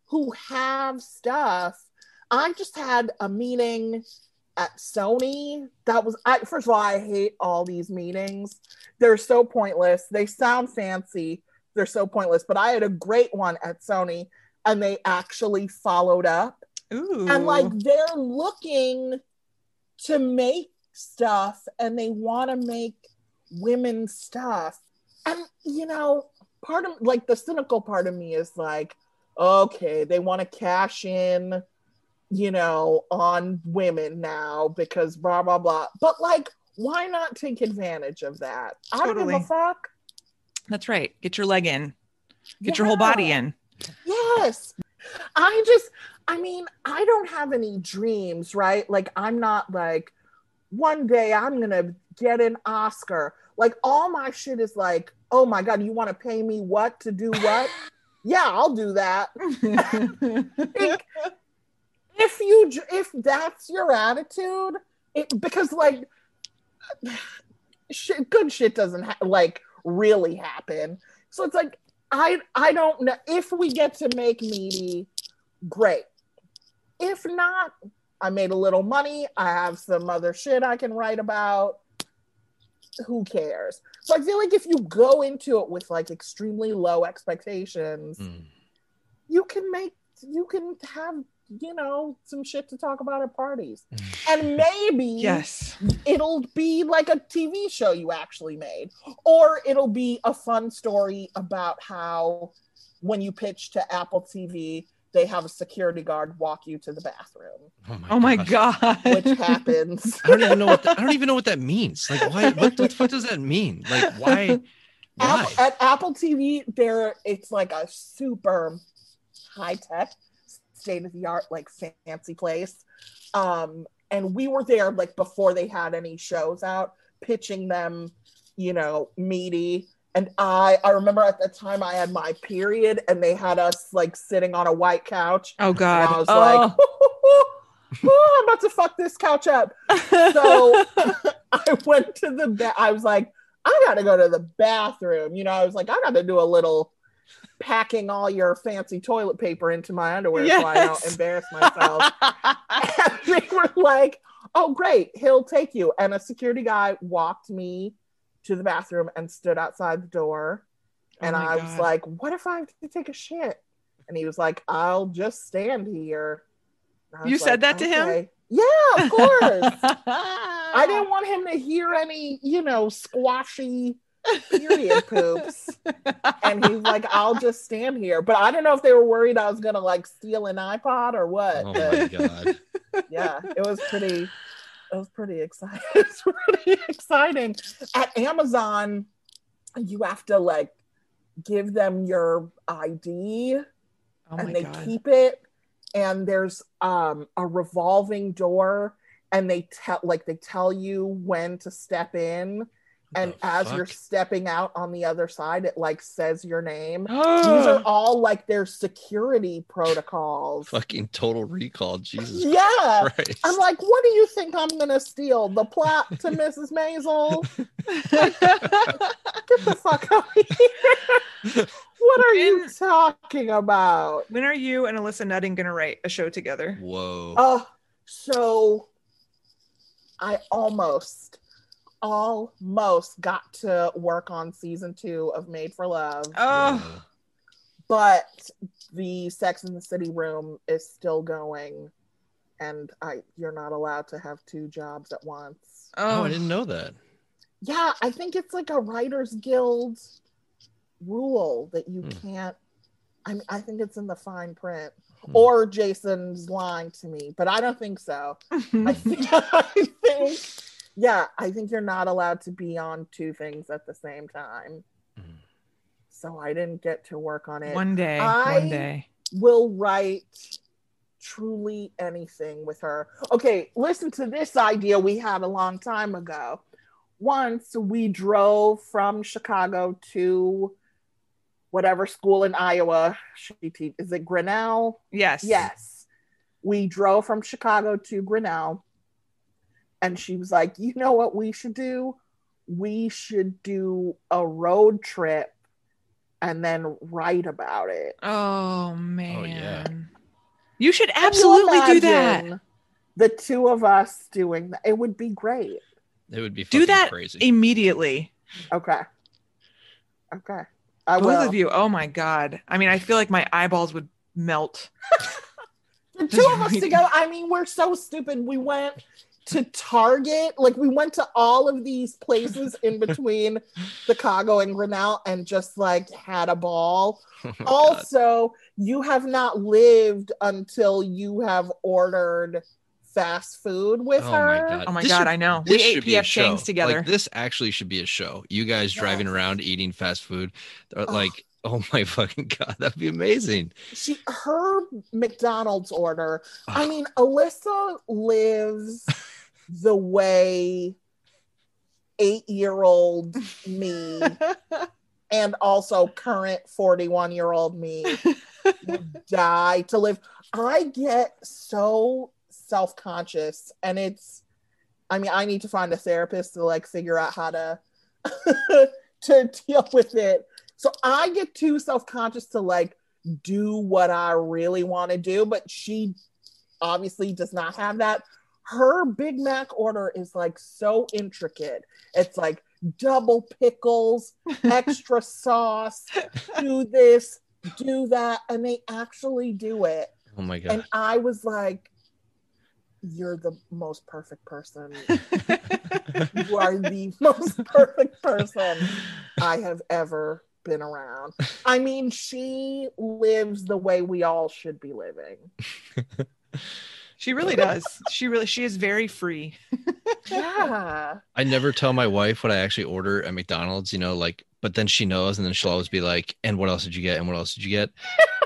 who have stuff. I just had a meeting at Sony. That was I first of all, I hate all these meetings. They're so pointless. They sound fancy. They're so pointless. But I had a great one at Sony and they actually followed up Ooh. and like they're looking to make stuff and they want to make women stuff and you know part of like the cynical part of me is like okay they want to cash in you know on women now because blah blah blah but like why not take advantage of that i don't give a fuck That's right. Get your leg in. Get your whole body in. Yes. I just, I mean, I don't have any dreams, right? Like, I'm not like, one day I'm going to get an Oscar. Like, all my shit is like, oh my God, you want to pay me what to do what? (laughs) yeah, I'll do that. (laughs) Like, if you, if that's your attitude, it, because like, (sighs) shit, good shit doesn't ha- like really happen. So it's like, I I don't know if we get to make meaty, great. If not, I made a little money. I have some other shit I can write about. Who cares? So I feel like if you go into it with like extremely low expectations, Mm. you can make you can have you know some shit to talk about at parties, mm. and maybe yes. it'll be like a TV show you actually made, or it'll be a fun story about how when you pitch to Apple TV, they have a security guard walk you to the bathroom, Oh my, Oh my god. which happens. I don't even know what the, I don't even know what that means. Like, why? What the fuck does that mean? Like, why? Why? Apple, at Apple TV, there it's like a super high tech, state of the art, like fancy place. Um, and we were there like before they had any shows out, pitching them, you know, meaty. And I, I remember at the time I had my period, and they had us like sitting on a white couch. Oh And god. I was oh. like, (laughs) "Oh, I'm about to fuck this couch up. (laughs) So (laughs) I went to the ba- I was like, I gotta go to the bathroom. You know, I was like, I gotta do a little packing all your fancy toilet paper into my underwear so I don't embarrass myself. (laughs) and they were like, oh, great, he'll take you. And a security guy walked me to the bathroom and stood outside the door. Oh And I was like, what if I have to take a shit? And he was like, I'll just stand here. You said that to him? Yeah, of course. (laughs) I didn't want him to hear any, you know, squashy period poops. And he's like, I'll just stand here. But I don't know if they were worried I was gonna like steal an iPod or what. Oh my god. yeah, it was pretty it was pretty exciting. (laughs) It's pretty exciting. At Amazon, you have to like give them your ID Oh and they god. keep it and there's um a revolving door and they tell like they tell you when to step in and The as you're stepping out on the other side it like says your name these are (gasps) all like their security protocols Fucking total recall. Jesus (laughs) yeah Christ. i'm like what do you think i'm gonna steal the plot to (laughs) mrs maisel (laughs) get the fuck out of here what are you talking about when are you and Alyssa Nutting gonna write a show together? Whoa. Oh, so I almost, almost got to work on season two of Made for Love, Oh, but the Sex in the City room is still going, and I you're not allowed to have two jobs at once. Oh, oh, I didn't know that. Yeah, I think it's like a Writers Guild rule that you Hmm. can't. I mean, I think it's in the fine print, Hmm. or Jason's lying to me, but I don't think so. (laughs) I think, (laughs) I think, yeah, I think you're not allowed to be on two things at the same time. Mhm. So I didn't get to work on it. one day, I- one day. Will write truly anything with her. Okay, listen to this idea we had a long time ago. Once we drove from Chicago to whatever school in Iowa she teach. Is it Grinnell? Yes. Yes. We drove from Chicago to Grinnell. And she was like, you know what we should do? We should do a road trip and then write about it. Oh man. Oh, yeah. You should Can you absolutely do that. The two of us doing that. It would be great. It would be Do that crazy. immediately. Okay. Okay. I Both will. of you. Oh my god. I mean, I feel like my eyeballs would melt. (laughs) the two of (laughs) us together i mean we're so stupid we went to target like we went to all of these places in (laughs) between chicago and grinnell and just like had a ball (laughs) Oh my God. also you have not lived until you have ordered fast food with Oh her my god. Oh my This god, should- I know. This We ate should be a PF show. Chang's together. Like this actually should be a show. You guys driving around eating fast food. Uh, Like, oh my (laughs) fucking god, that'd be amazing. she her mcdonald's order i mean alyssa lives the way eight year old me (laughs) and also current 41 year old me would (laughs) die to live. I get so self conscious, and it's, I mean, I need to find a therapist to like figure out how to (laughs) to deal with it. So I get too self conscious to like do what I really want to do, but she obviously does not have that. Her Big Mac order is like so intricate. It's like double pickles, (laughs) extra sauce, do this, do that, and they actually do it. Oh my god. And I was like, You're the most perfect person. (laughs) You are the most perfect person I have ever been around. I mean, she lives the way we all should be living. (laughs) she really does. She really she is very free. Yeah. (laughs) I never tell my wife what I actually order at McDonald's, you know, like, but then she knows, and then she'll always be like, "And what else did you get? And what else did you get?"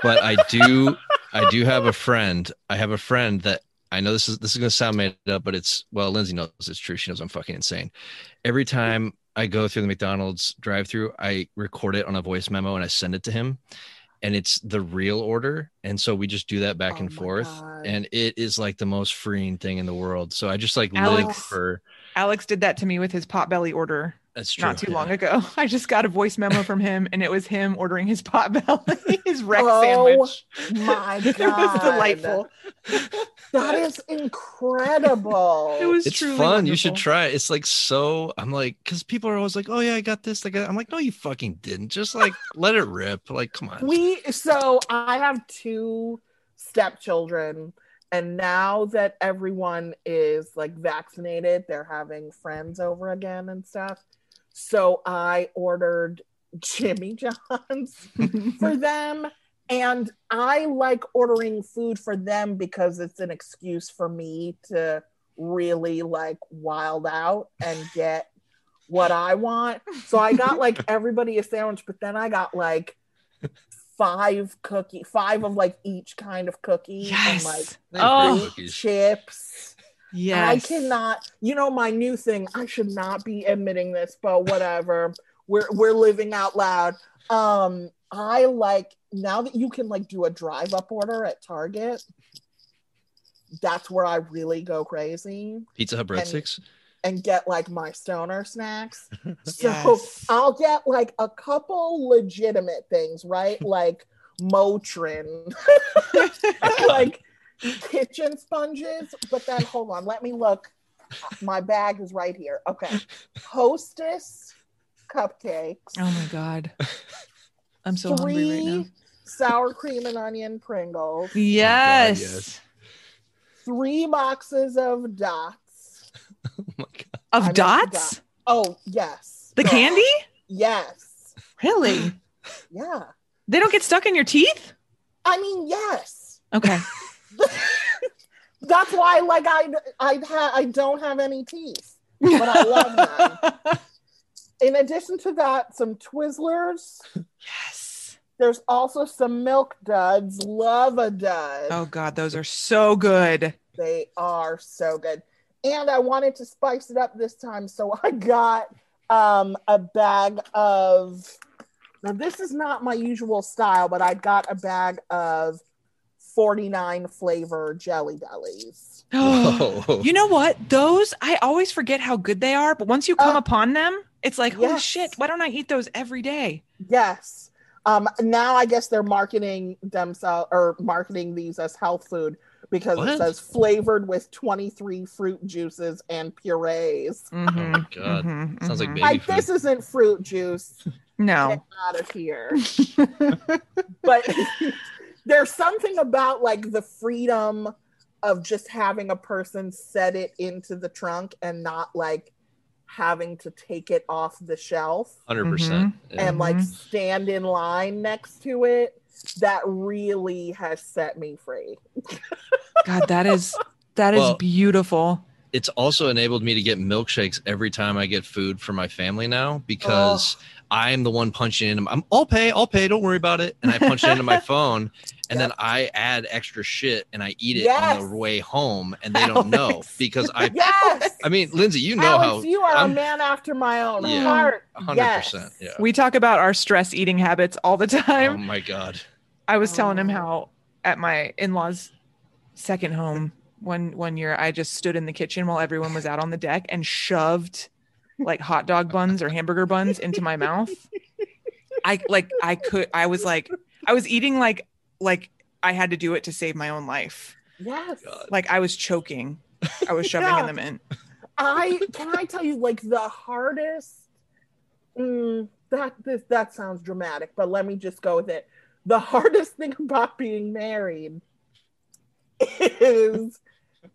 But I do, I do have a friend. I have a friend that I know this is this is gonna sound made up, but it's well, Lindsay knows it's true. She knows I'm fucking insane. Every time I go through the McDonald's drive-through, I record it on a voice memo and I send it to him, and it's the real order, and so we just do that back Oh and forth, God. and it is like the most freeing thing in the world. So I just like live Alex, for. Alex did that to me with his potbelly order That's true. not too yeah. long ago. (laughs) I just got a voice memo from him and it was him ordering his potbelly, (laughs) his Rex Oh, sandwich. My (laughs) it was delightful. That is incredible. It was true. It's truly fun. You should try it. It's like so. I'm like, because people are always like, "Oh yeah, I got this." Like, I'm like, "No, you fucking didn't." Just like let it rip. Like, come on. we so I have two stepchildren, and now that everyone is like vaccinated, they're having friends over again and stuff. So I ordered Jimmy John's (laughs) for them. And I like ordering food for them because it's an excuse for me to really like wild out and get what I want. So I got like (laughs) everybody a sandwich, but then I got like five cookie, five of like each kind of cookie and like Oh. Cookies. chips. Yes. I cannot, you know, my new thing, I should not be admitting this, but whatever. We're we're living out loud. Um, I like now that you can like do a drive up order at Target, that's where I really go crazy Pizza Hut breadsticks. and get like my stoner snacks. (laughs) So Yes. I'll get like a couple legitimate things, right? Like Motrin, (laughs) (laughs) like kitchen sponges. But then hold on, let me look. My bag is right here. Okay. Hostess cupcakes, Oh my god. I'm so hungry right now. sour cream and onion Pringles, Yes. Oh yes. three boxes of dots. Oh my god. Of I dots? dot- Oh, yes. The Girl. candy? Yes. Really? (gasps) Yeah. They don't get stuck in your teeth? I mean, yes. Okay. (laughs) (laughs) That's why, like, I I ha- I don't have any teeth, but I love (laughs) them. In addition to that, some Twizzlers. yes. There's also some Milk Duds. Love a dud. Oh god, those are so good. They are so good. And I wanted to spice it up this time, so I got um a bag of. Now this is not my usual style, but I got a bag of 49 flavor jelly bellies. Whoa. (gasps) you know what? Those I always forget how good they are, but once you come Uh, upon them, it's like, holy yes. shit, why don't I eat those every day? Yes. Um, now I guess they're marketing themselves or marketing these as health food because What? it says flavored with 23 fruit juices and purees. Oh my god. mhm, Sounds like mhm. baby Like food. this isn't fruit juice. (laughs) No. Get out of here. (laughs) but (laughs) there's something about like the freedom of just having a person set it into the trunk and not like having to take it off the shelf 100%. Mm-hmm. percent mm-hmm. and like stand in line next to it that really has set me free (laughs) God, that is that is Well- beautiful. it's also enabled me to get milkshakes every time I get food for my family now because I'm the one punching in. I'm I'll pay, I'll pay, don't worry about it. And I punch it into my (laughs) phone and then I add extra shit and I eat it on the way home and they don't know because (laughs) I yes I mean, Lindsay, you know Alex, how you are I'm- a man after my own Yeah. heart 100%. yes. Yeah. We talk about our stress eating habits all the time. Oh my god. I was telling him Oh. how at my in-laws second home one one year I just stood in the kitchen while everyone was out on the deck and shoved like hot dog buns or hamburger buns into my mouth. I like I could I was like I was eating like like I had to do it to save my own life. yes Like I was choking. I was shoving Yeah. in them in. i can i tell you like the hardest mm, that this that sounds dramatic but let me just go with it the hardest thing about being married is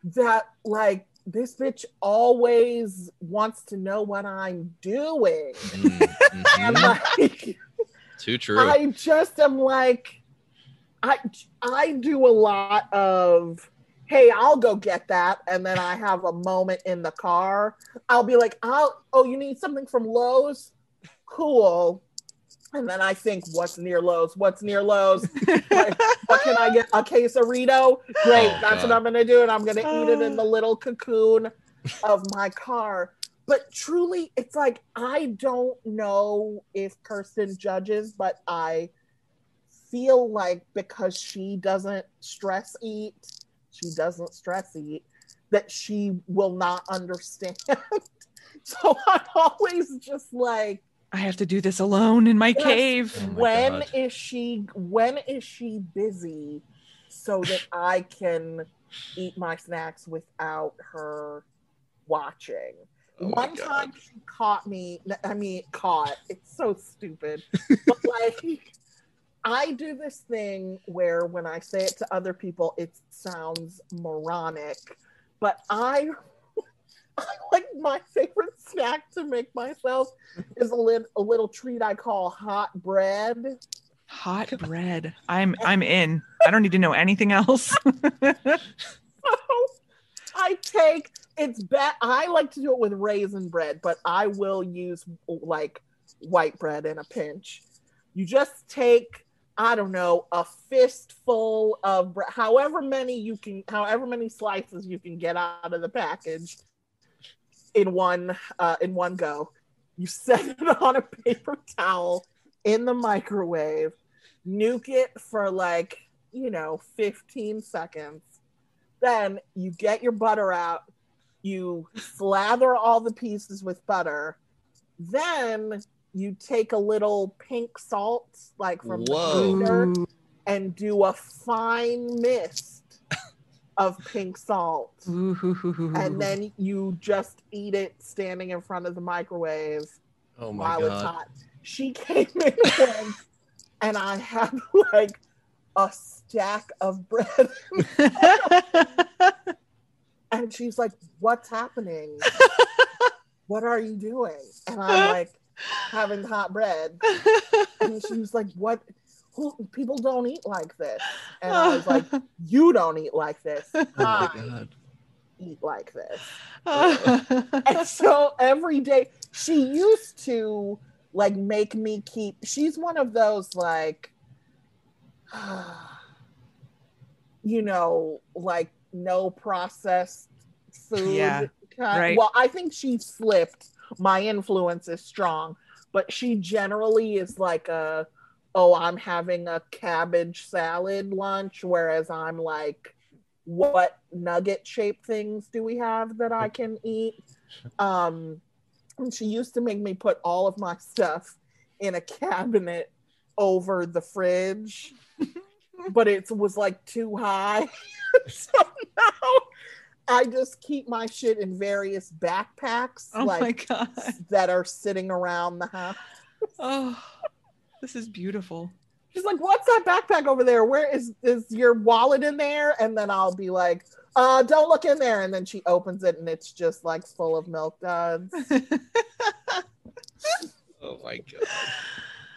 that like this bitch always wants to know what i'm doing. Mm, (laughs) and like Too true. I just am like, I I do a lot of, hey, I'll go get that, and then I have a moment in the car. I'll be like, I'll, oh, you need something from Lowe's, cool, and then I think, what's near Lowe's? What's near Lowe's? Like, what can I get? A quesarito? Great, Oh, that's what I'm gonna do, and I'm gonna eat it in the oh. little cocoon of my car. But truly, it's like I don't know if Kirsten judges, but I feel like because she doesn't stress eat, she doesn't stress eat, that she will not understand. (laughs) so I'm always just like, I have to do this alone in my Yes. cave. Oh my when is God. she when is she busy so that (sighs) I can eat my snacks without her watching. Oh my One God. time she caught me. I mean, caught. It's so stupid. (laughs) but like, I do this thing where when I say it to other people, it sounds moronic. But I, I (laughs) like my favorite snack to make myself is a, lit, a little treat I call hot bread. Hot bread. I'm I'm in. I don't need to know anything else. (laughs) I take it's bad. I like to do it with raisin bread, but I will use like white bread in a pinch. You just take, I don't know, a fistful of bre- however many you can, however many slices you can get out of the package in one uh, in one go. You set it (laughs) on a paper towel in the microwave, nuke it for like you know 15 seconds then you get your butter out you slather all the pieces with butter then you take a little pink salt like from Whoa. the freezer and do a fine mist of pink salt and then you just eat it standing in front of the microwave Oh my while it's god. hot. She came in once and I had like a stack of bread. And she's like, What's happening? what are you doing? And I'm like, having hot bread. And she was like, What? Who, people don't eat like this. And I was like, (laughs) You don't eat like this. (laughs) Oh my god. eat like this. (laughs) and so every day she used to like make me keep she's one of those like (sighs) you know like no processed food Yeah, kind- right. well i think she slipped my influence is strong but she generally is like a oh i'm having a cabbage salad lunch whereas i'm like what nugget shaped things do we have that I can eat? Um, and she used to make me put all of my stuff in a cabinet over the fridge, (laughs) but it was like too high. (laughs) so now I just keep my shit in various backpacks, oh like that are sitting around the house. Oh, this is beautiful. She's like, "What's that backpack over there? Where is is your wallet in there?" And then I'll be like, "Uh, don't look in there." And then she opens it, and it's just like full of milk duds, (laughs) Oh my god.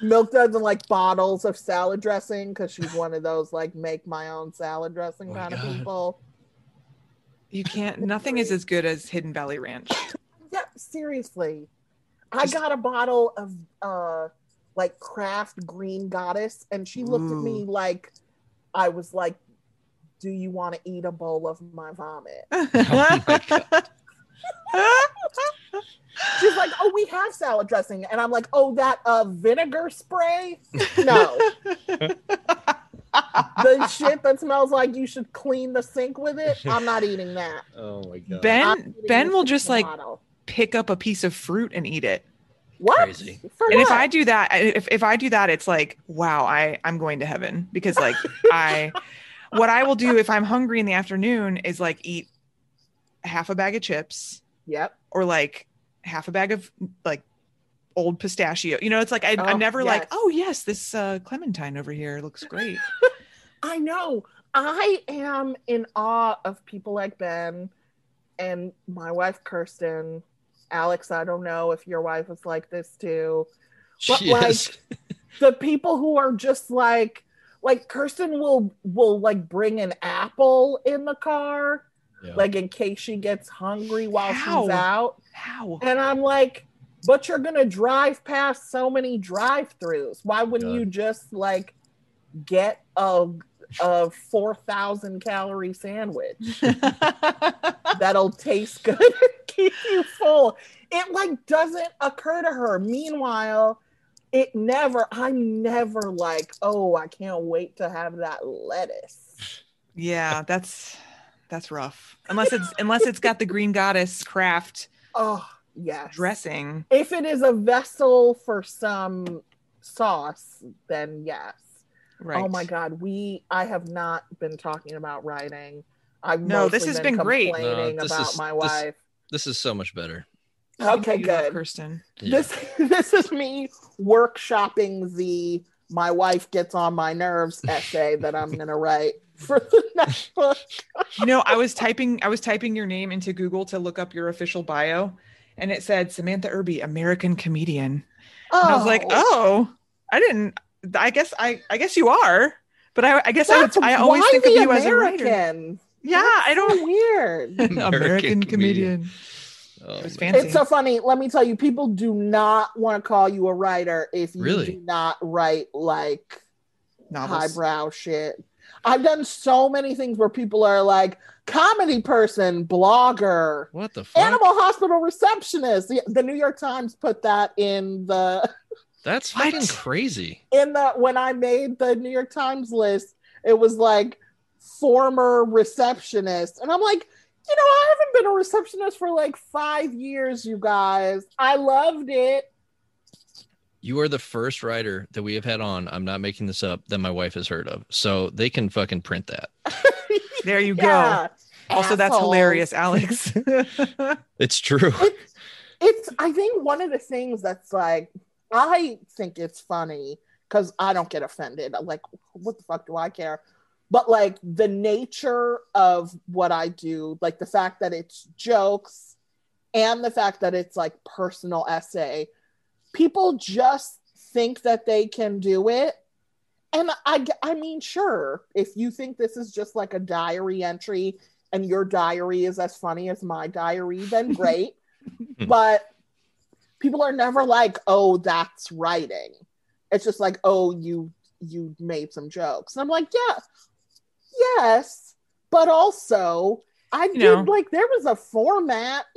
milk duds, and like bottles of salad dressing because she's one of those like make my own salad dressing Oh my kind of people. You can't. Nothing is as good as Hidden Valley Ranch. Yeah, seriously, I got a bottle of uh like Kraft Green Goddess, and she looked at me like I was like, "Do you want to eat a bowl of my vomit?" (laughs) Oh my She's like, "Oh, we have salad dressing," and I'm like, "Oh, that uh, vinegar spray? No, (laughs) the shit that smells like you should clean the sink with it. I'm not eating that." (laughs) Oh my god. Ben Ben will just the like bottle. pick up a piece of fruit and eat it. What? Crazy. For And if? I do that, if, if I do that, it's like, wow, I, I'm going to heaven because like (laughs) I, what I will do if I'm hungry in the afternoon is like eat half a bag of chips Yep. or like half a bag of like old pistachio. You know, it's like I, Oh, I'm never like, oh yes, this uh, clementine over here looks great. (laughs) I know. I am in awe of people like Ben and my wife Kirsten. Alex, I don't know if your wife is like this too. But Yes. like (laughs) the people who are just like like Kirsten will will like bring an apple in the car Yeah. like in case she gets hungry while How? she's out. How? And I'm like, but you're gonna drive past so many drive-throughs. Why wouldn't you just like get a a four thousand calorie sandwich (laughs) that'll taste good and (laughs) keep you full? It like doesn't occur to her. Meanwhile, it never. I'm never like, oh, I can't wait to have that lettuce. yeah, that's that's rough. Unless it's unless it's got the green goddess Kraft (laughs) Oh yes. dressing. If it is a vessel for some sauce, then yes. Right. Oh my god, we I have not been talking about writing. I've No, this has been great. No, this about is- my wife. This is so much better. Okay, You go, good. Kirsten. Yeah. This (laughs) this is me workshopping the my wife gets on my nerves essay that I'm (laughs) gonna write for the (laughs) next book. You know, I was typing I was typing your name into Google to look up your official bio, and it said Samantha Irby, American comedian. And I was like, oh, oh I didn't. I guess I I guess you are, but I I guess I would I always think of the you as a writer. American. Yeah, That's I don't. so weird. (laughs) American, comedian. Oh, It was man. fancy. It's so funny. Let me tell you, people do not want to call you a writer if you Really? do not write like Novels. highbrow shit. I've done so many things where people are like comedy person, blogger, What the fuck? animal hospital receptionist. The, the New York Times put that in the That's What? fucking crazy. in the when I made the New York Times list. It was like former receptionist, and I'm like. You know, I haven't been a receptionist for like five years, you guys. I loved it. You are the first writer that we have had on. I'm not making this up. That my wife has heard of. So they can fucking print that. (laughs) There you go. Yeah. Also, that's hilarious, Alex. (laughs) It's true. it's i think one of the things that's like i think it's funny because i don't get offended. I'm like what the fuck do i care? But like the nature of what i do like the fact that it's jokes and the fact that it's like personal essay people just think that they can do it. And I, I mean sure if you think this is just like a diary entry and your diary is as funny as my diary then (laughs) great. But people are never like oh that's writing it's just like oh you you made some jokes and i'm like yeah yes but also i did know. like there was a format (laughs)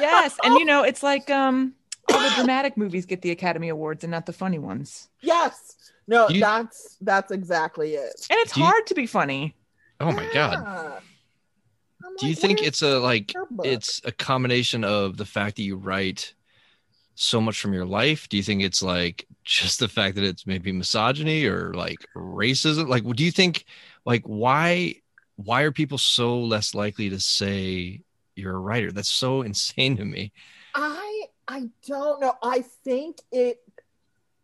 yes, and you know, it's like um all the dramatic movies get the Academy Awards and not the funny ones. yes no You- that's that's exactly it And it's Do you- hard to be funny. Oh my god. I'm Do you think it's a like it's a combination of the fact that you write so much from your life? Do you think it's like just the fact that it's maybe misogyny or like racism? Like do you think like why why are people so less likely to say you're a writer? That's so (laughs) insane to me. I I don't know. I think it.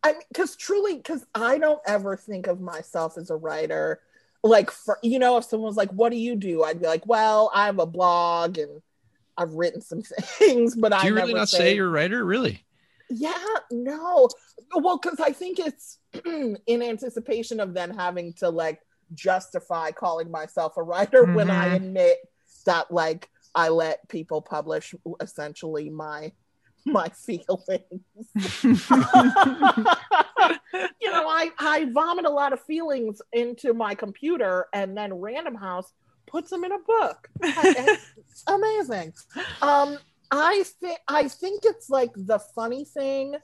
I mean, because truly, because I don't ever think of myself as a writer. Like, for you know, if someone's like, "What do you do?" I'd be like, "Well, I have a blog and I've written some (laughs) things." But Do I really not say you're a writer? Really? Yeah, no. Well, because I think it's (clears throat) in anticipation of then having to like justify calling myself a writer (laughs) when I Mhm. admit that like I let people publish essentially my my (laughs) feelings. you know, I I vomit a lot of feelings into my computer, and then Random House puts them in a book. It's (laughs) amazing. Um, I think I think it's like the funny thing,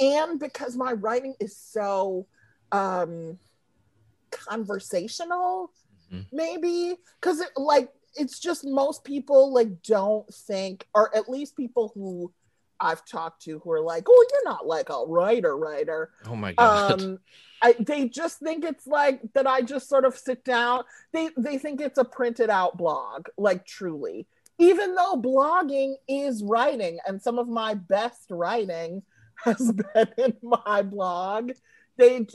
and because my writing is so um conversational, Mhm. maybe because it like it's just most people like don't think, or at least people who I've talked to who are like, "Oh, you're not like a writer, writer." Oh my god. um I, they just think it's like that i just sort of sit down they they think it's a printed out blog like truly even though blogging is writing and some of my best writing (laughs) has been in my blog they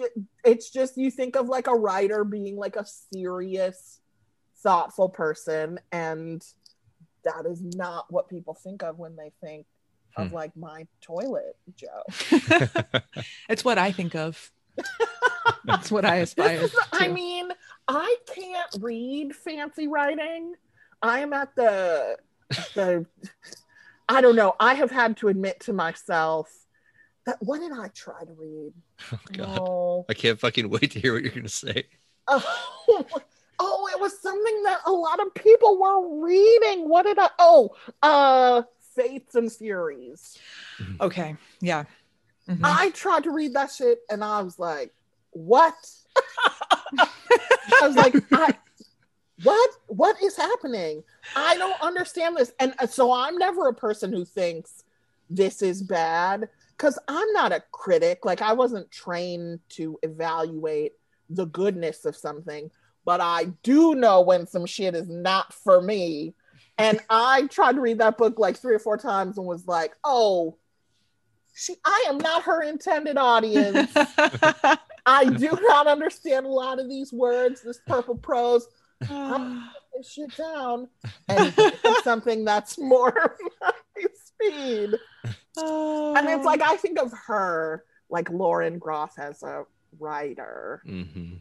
it's just you think of like a writer being like a serious thoughtful person and that is not what people think of when they think of Hmm. like my toilet joke (laughs) (laughs) it's what I think of. It's what I aspire (laughs) This is- I mean, I can't read fancy writing. I am at the the I don't know. I have had to admit to myself that what did I try to read? oh god. Oh, I can't fucking wait to hear what you're gonna say. oh, oh, it was something that a lot of people were reading. What did I oh uh Fates and Furies. Okay. Yeah. Mhm. I tried to read that shit and I was like, what? I was like, (laughs) I, what? What is happening? I don't understand this. And uh, so I'm never a person who thinks this is bad because I'm not a critic. Like, I wasn't trained to evaluate the goodness of something. but I do know when some shit is not for me. And I tried to read that book like three or four times and was like, oh, she I am not her intended audience. (laughs) I do not understand a lot of these words, this purple prose. I'm (sighs) this shit down and (laughs) something that's more (laughs) my speed. And it's like I think of her like Lauren Groff as a writer. Mhm.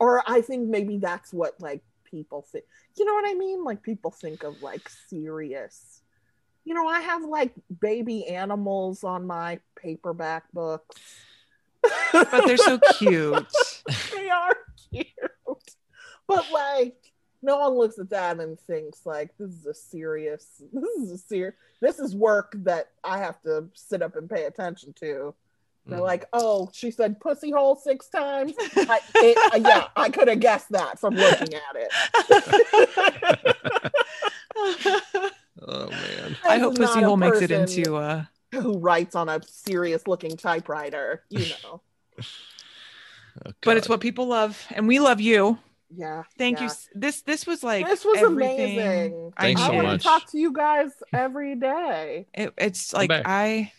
Or I think maybe that's what like people think. You know what I mean? Like people think of like serious. You know, I have like baby animals on my paperback books. but they're so (laughs) cute. they are cute. But like no one looks at that and thinks like this is a serious this is a serious this is work that I have to sit up and pay attention to. They're Mm. like, oh, she said pussy hole six times. I, (laughs) it, uh, yeah, I could have guessed that from looking at it. (laughs) Oh man. I This hope is not Pussy Hole makes it into uh who writes on a serious looking typewriter, you (laughs) know. Oh, but it's what people love and we love you. Yeah. Thank yeah. you. This this was like This was everything amazing. I Thanks I so want needed. to talk to you guys every day. It, it's like. I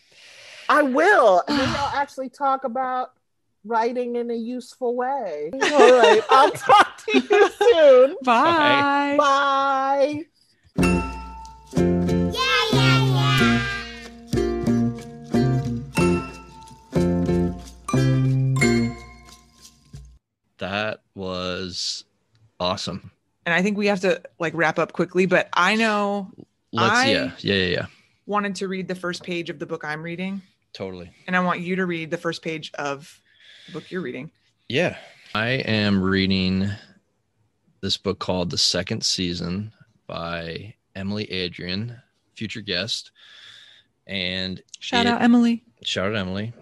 I will. Maybe I'll (sighs) actually talk about writing in a useful way. (laughs) All right. I'll talk to you soon. bye. Bye. That was awesome. And I think we have to like wrap up quickly, but I know Let's I- yeah, yeah, yeah, yeah. wanted to read the first page of the book I'm reading, Totally. and I want you to read the first page of the book you're reading. Yeah. I am reading this book called The Second Season by Emily Adrian, future guest. And Shout it- out Emily. shout out Emily.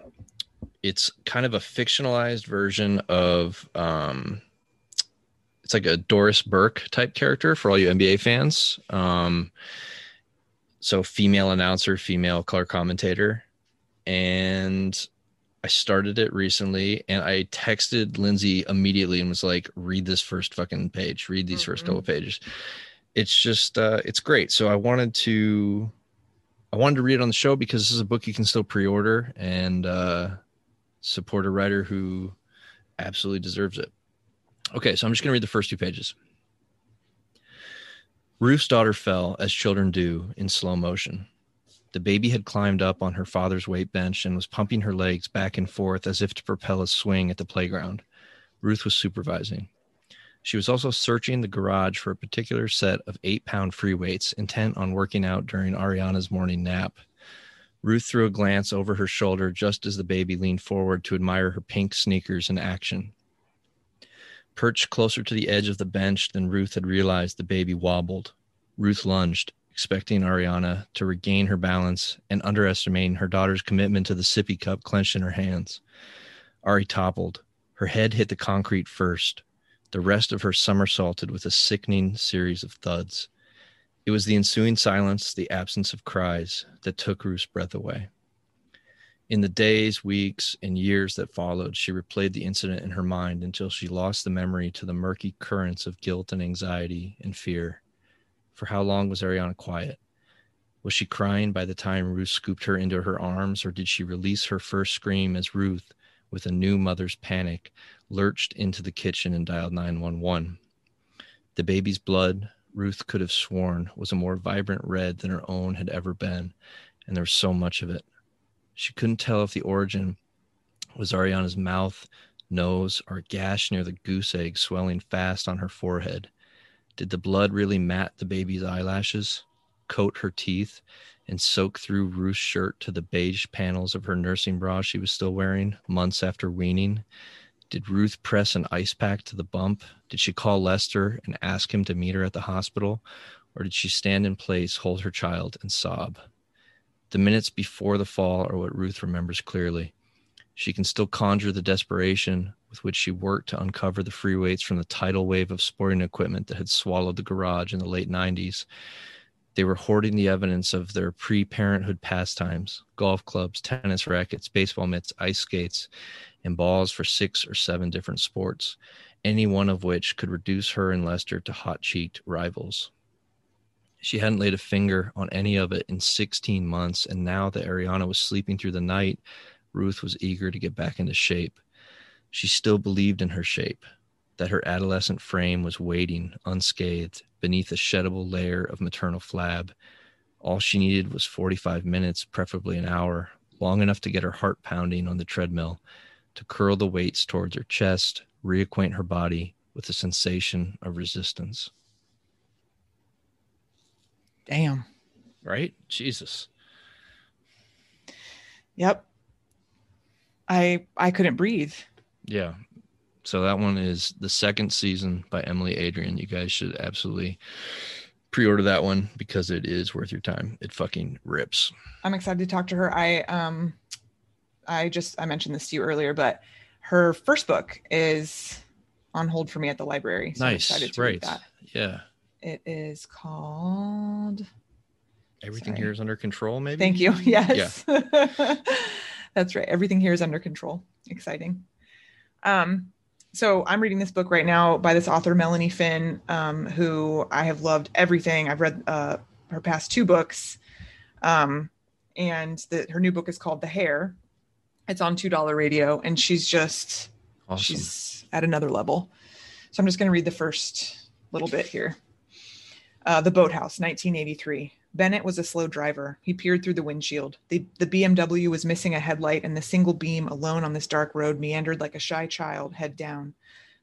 It's kind of a fictionalized version of um it's like a Doris Burke type character for all you NBA fans. Um so female announcer, female color commentator. And I started it recently and I texted Lindsay immediately and was like, read this first fucking page, read these first Mhm. couple pages. It's just uh it's great. So I wanted to I wanted to read it on the show because this is a book you can still pre-order and uh, support a writer who absolutely deserves it. Okay, so I'm just going to read the first two pages. Ruth's daughter fell, as children do, in slow motion. The baby had climbed up on her father's weight bench and was pumping her legs back and forth as if to propel a swing at the playground. Ruth was supervising. She was also searching the garage for a particular set of eight pound free weights, intent on working out during Ariana's morning nap. Ruth threw a glance over her shoulder just as the baby leaned forward to admire her pink sneakers in action. Perched closer to the edge of the bench than Ruth had realized, the baby wobbled. Ruth lunged, expecting Ariana to regain her balance and underestimating her daughter's commitment to the sippy cup clenched in her hands. Ari toppled. Her head hit the concrete first. The rest of her somersaulted with a sickening series of thuds. It was the ensuing silence, the absence of cries, that took Ruth's breath away. In the days, weeks, and years that followed, she replayed the incident in her mind until she lost the memory to the murky currents of guilt and anxiety and fear. For how long was Ariana quiet? Was she crying by the time Ruth scooped her into her arms, or did she release her first scream as Ruth, with a new mother's panic, lurched into the kitchen and dialed 911? The baby's blood, Ruth could have sworn, was a more vibrant red than her own had ever been, and there was so much of it. She couldn't tell if the origin was Ariana's mouth, nose, or gash near the goose egg swelling fast on her forehead. Did the blood really mat the baby's eyelashes, coat her teeth, and soak through Ruth's shirt to the beige panels of her nursing bra she was still wearing months after weaning? Did Ruth press an ice pack to the bump? Did she call Lester and ask him to meet her at the hospital? Or did she stand in place, hold her child, and sob? The minutes before the fall are what Ruth remembers clearly. She can still conjure the desperation with which she worked to uncover the free weights from the tidal wave of sporting equipment that had swallowed the garage in the late 90s. They were hoarding the evidence of their pre parenthood pastimes golf clubs, tennis rackets, baseball mitts, ice skates, and balls for six or seven different sports. any one of which could reduce her and Lester to hot cheeked rivals. She hadn't laid a finger on any of it in 16 months, and now that Ariana was sleeping through the night, Ruth was eager to get back into shape. She still believed in her shape, that her adolescent frame was waiting unscathed beneath a sheddable layer of maternal flab. All she needed was 45 minutes, preferably an hour, long enough to get her heart pounding on the treadmill, to curl the weights towards her chest, reacquaint her body with the sensation of resistance. Damn. Right? Jesus. Yep. I I couldn't breathe. Yeah. So that one is the second season by Emily Adrian. You guys should absolutely pre-order that one because it is worth your time. It fucking rips. I'm excited to talk to her. I um I just I mentioned this to you earlier, but her first book is on hold for me at the library. So nice. I'm excited to right. read that. Yeah. It is called Everything Sorry. here is under control, maybe? Thank you. (laughs) Yes. (laughs) That's right. Everything here is under control. Exciting. Um, so I'm reading this book right now by this author, Melanie Finn, um, who I have loved everything. I've read uh, her past two books. Um, and the, her new book is called The Hare. It's on $2 radio. And she's just, Awesome. she's at another level. So I'm just going to read the first little bit here. Uh, the Boathouse, 1983. Bennett was a slow driver. He peered through the windshield. The, the BMW was missing a headlight, and the single beam alone on this dark road meandered like a shy child, head down.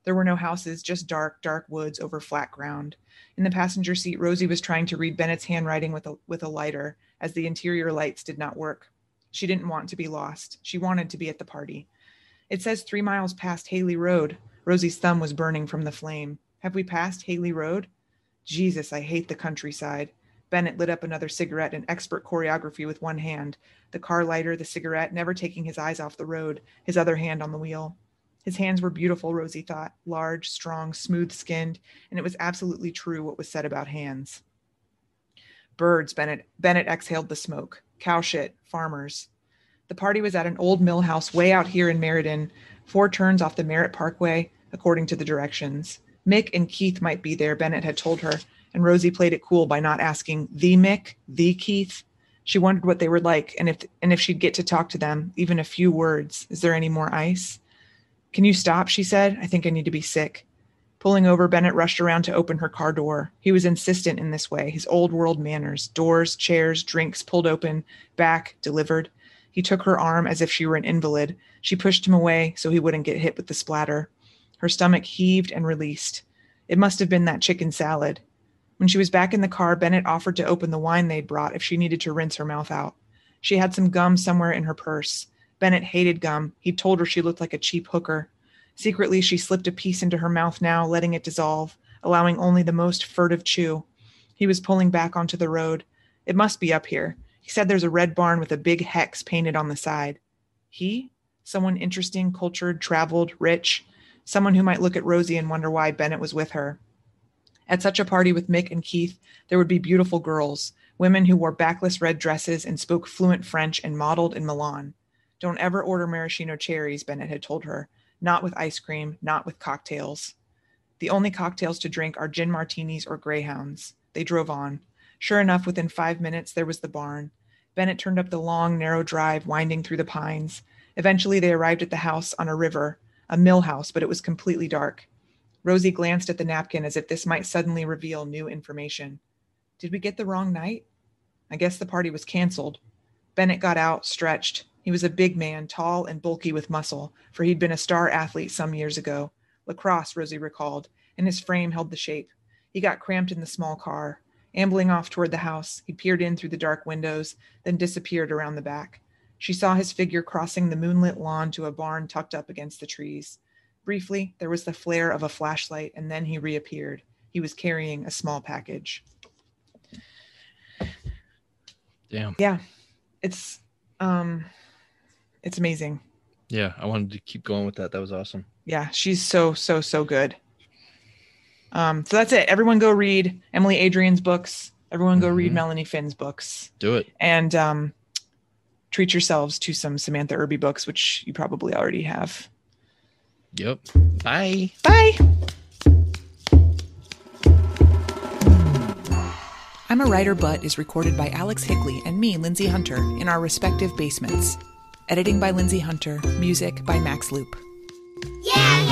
There were no houses, just dark, dark woods over flat ground. In the passenger seat, Rosie was trying to read Bennett's handwriting with a, with a lighter, as the interior lights did not work. She didn't want to be lost. She wanted to be at the party. It says three miles past Haley Road. Rosie's thumb was burning from the flame. Have we passed Haley Road? Jesus, I hate the countryside. Bennett lit up another cigarette in expert choreography with one hand, the car lighter, the cigarette, never taking his eyes off the road, his other hand on the wheel. His hands were beautiful, Rosie thought, large, strong, smooth skinned, and it was absolutely true what was said about hands. Birds, Bennett Bennett exhaled the smoke. Cow shit, farmers. The party was at an old mill house way out here in Meriden, four turns off the Merritt Parkway, according to the directions. Mick and Keith might be there, Bennett had told her, and Rosie played it cool by not asking the Mick, the Keith. She wondered what they were like and if and if she'd get to talk to them, even a few words. Is there any more ice? Can you stop? She said. I think I need to be sick. Pulling over, Bennett rushed around to open her car door. He was insistent in this way, his old world manners doors, chairs, drinks pulled open, back, delivered. He took her arm as if she were an invalid. She pushed him away so he wouldn't get hit with the splatter. Her stomach heaved and released. It must have been that chicken salad. When she was back in the car, Bennett offered to open the wine they'd brought if she needed to rinse her mouth out. She had some gum somewhere in her purse. Bennett hated gum. He'd told her she looked like a cheap hooker. Secretly, she slipped a piece into her mouth now, letting it dissolve, allowing only the most furtive chew. He was pulling back onto the road. It must be up here. He said there's a red barn with a big hex painted on the side. He? Someone interesting, cultured, traveled, rich. Someone who might look at Rosie and wonder why Bennett was with her. At such a party with Mick and Keith, there would be beautiful girls, women who wore backless red dresses and spoke fluent French and modeled in Milan. Don't ever order maraschino cherries, Bennett had told her. Not with ice cream, not with cocktails. The only cocktails to drink are gin martinis or greyhounds. They drove on. Sure enough, within five minutes, there was the barn. Bennett turned up the long, narrow drive winding through the pines. Eventually, they arrived at the house on a river, a mill house, but it was completely dark. Rosie glanced at the napkin as if this might suddenly reveal new information. Did we get the wrong night? I guess the party was canceled. Bennett got out, stretched. He was a big man, tall and bulky with muscle, for he'd been a star athlete some years ago. Lacrosse, Rosie recalled, and his frame held the shape. He got cramped in the small car. Ambling off toward the house, he peered in through the dark windows, then disappeared around the back. She saw his figure crossing the moonlit lawn to a barn tucked up against the trees. Briefly, there was the flare of a flashlight, and then he reappeared. He was carrying a small package. Damn. Yeah, it's um, it's amazing. Yeah, I wanted to keep going with that. That was awesome. Yeah, she's so so so good. Um, so that's it. Everyone go read Emily Adrian's books. Everyone go read Mhm. Melanie Finn's books, Do it. and um, treat yourselves to some Samantha Irby books, which you probably already have. Yep. Bye. Bye. I'm a Writer But is recorded by Alex Higley and me, Lindsay Hunter, in our respective basements. Editing by Lindsay Hunter, music by Max Loop. Thank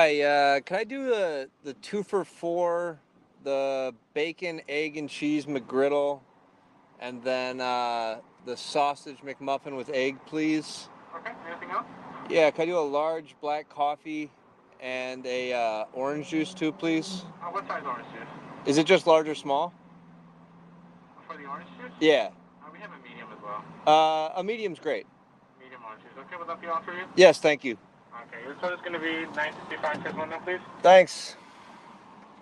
Hi, uh, can I do the the two for four, the bacon, egg, and cheese McGriddle, and then uh, the sausage McMuffin with egg, please? Okay, anything else? Yeah, can I do a large black coffee and a uh, orange juice too, please? Uh, what size orange juice? Is it just large or small? For the orange juice? Yeah, Uh, we have a medium as well. uh, a medium's great. Medium orange juice. Okay, will that be all for you? Yes, thank you. Okay, your total is going to be 965 plus one please. Thanks.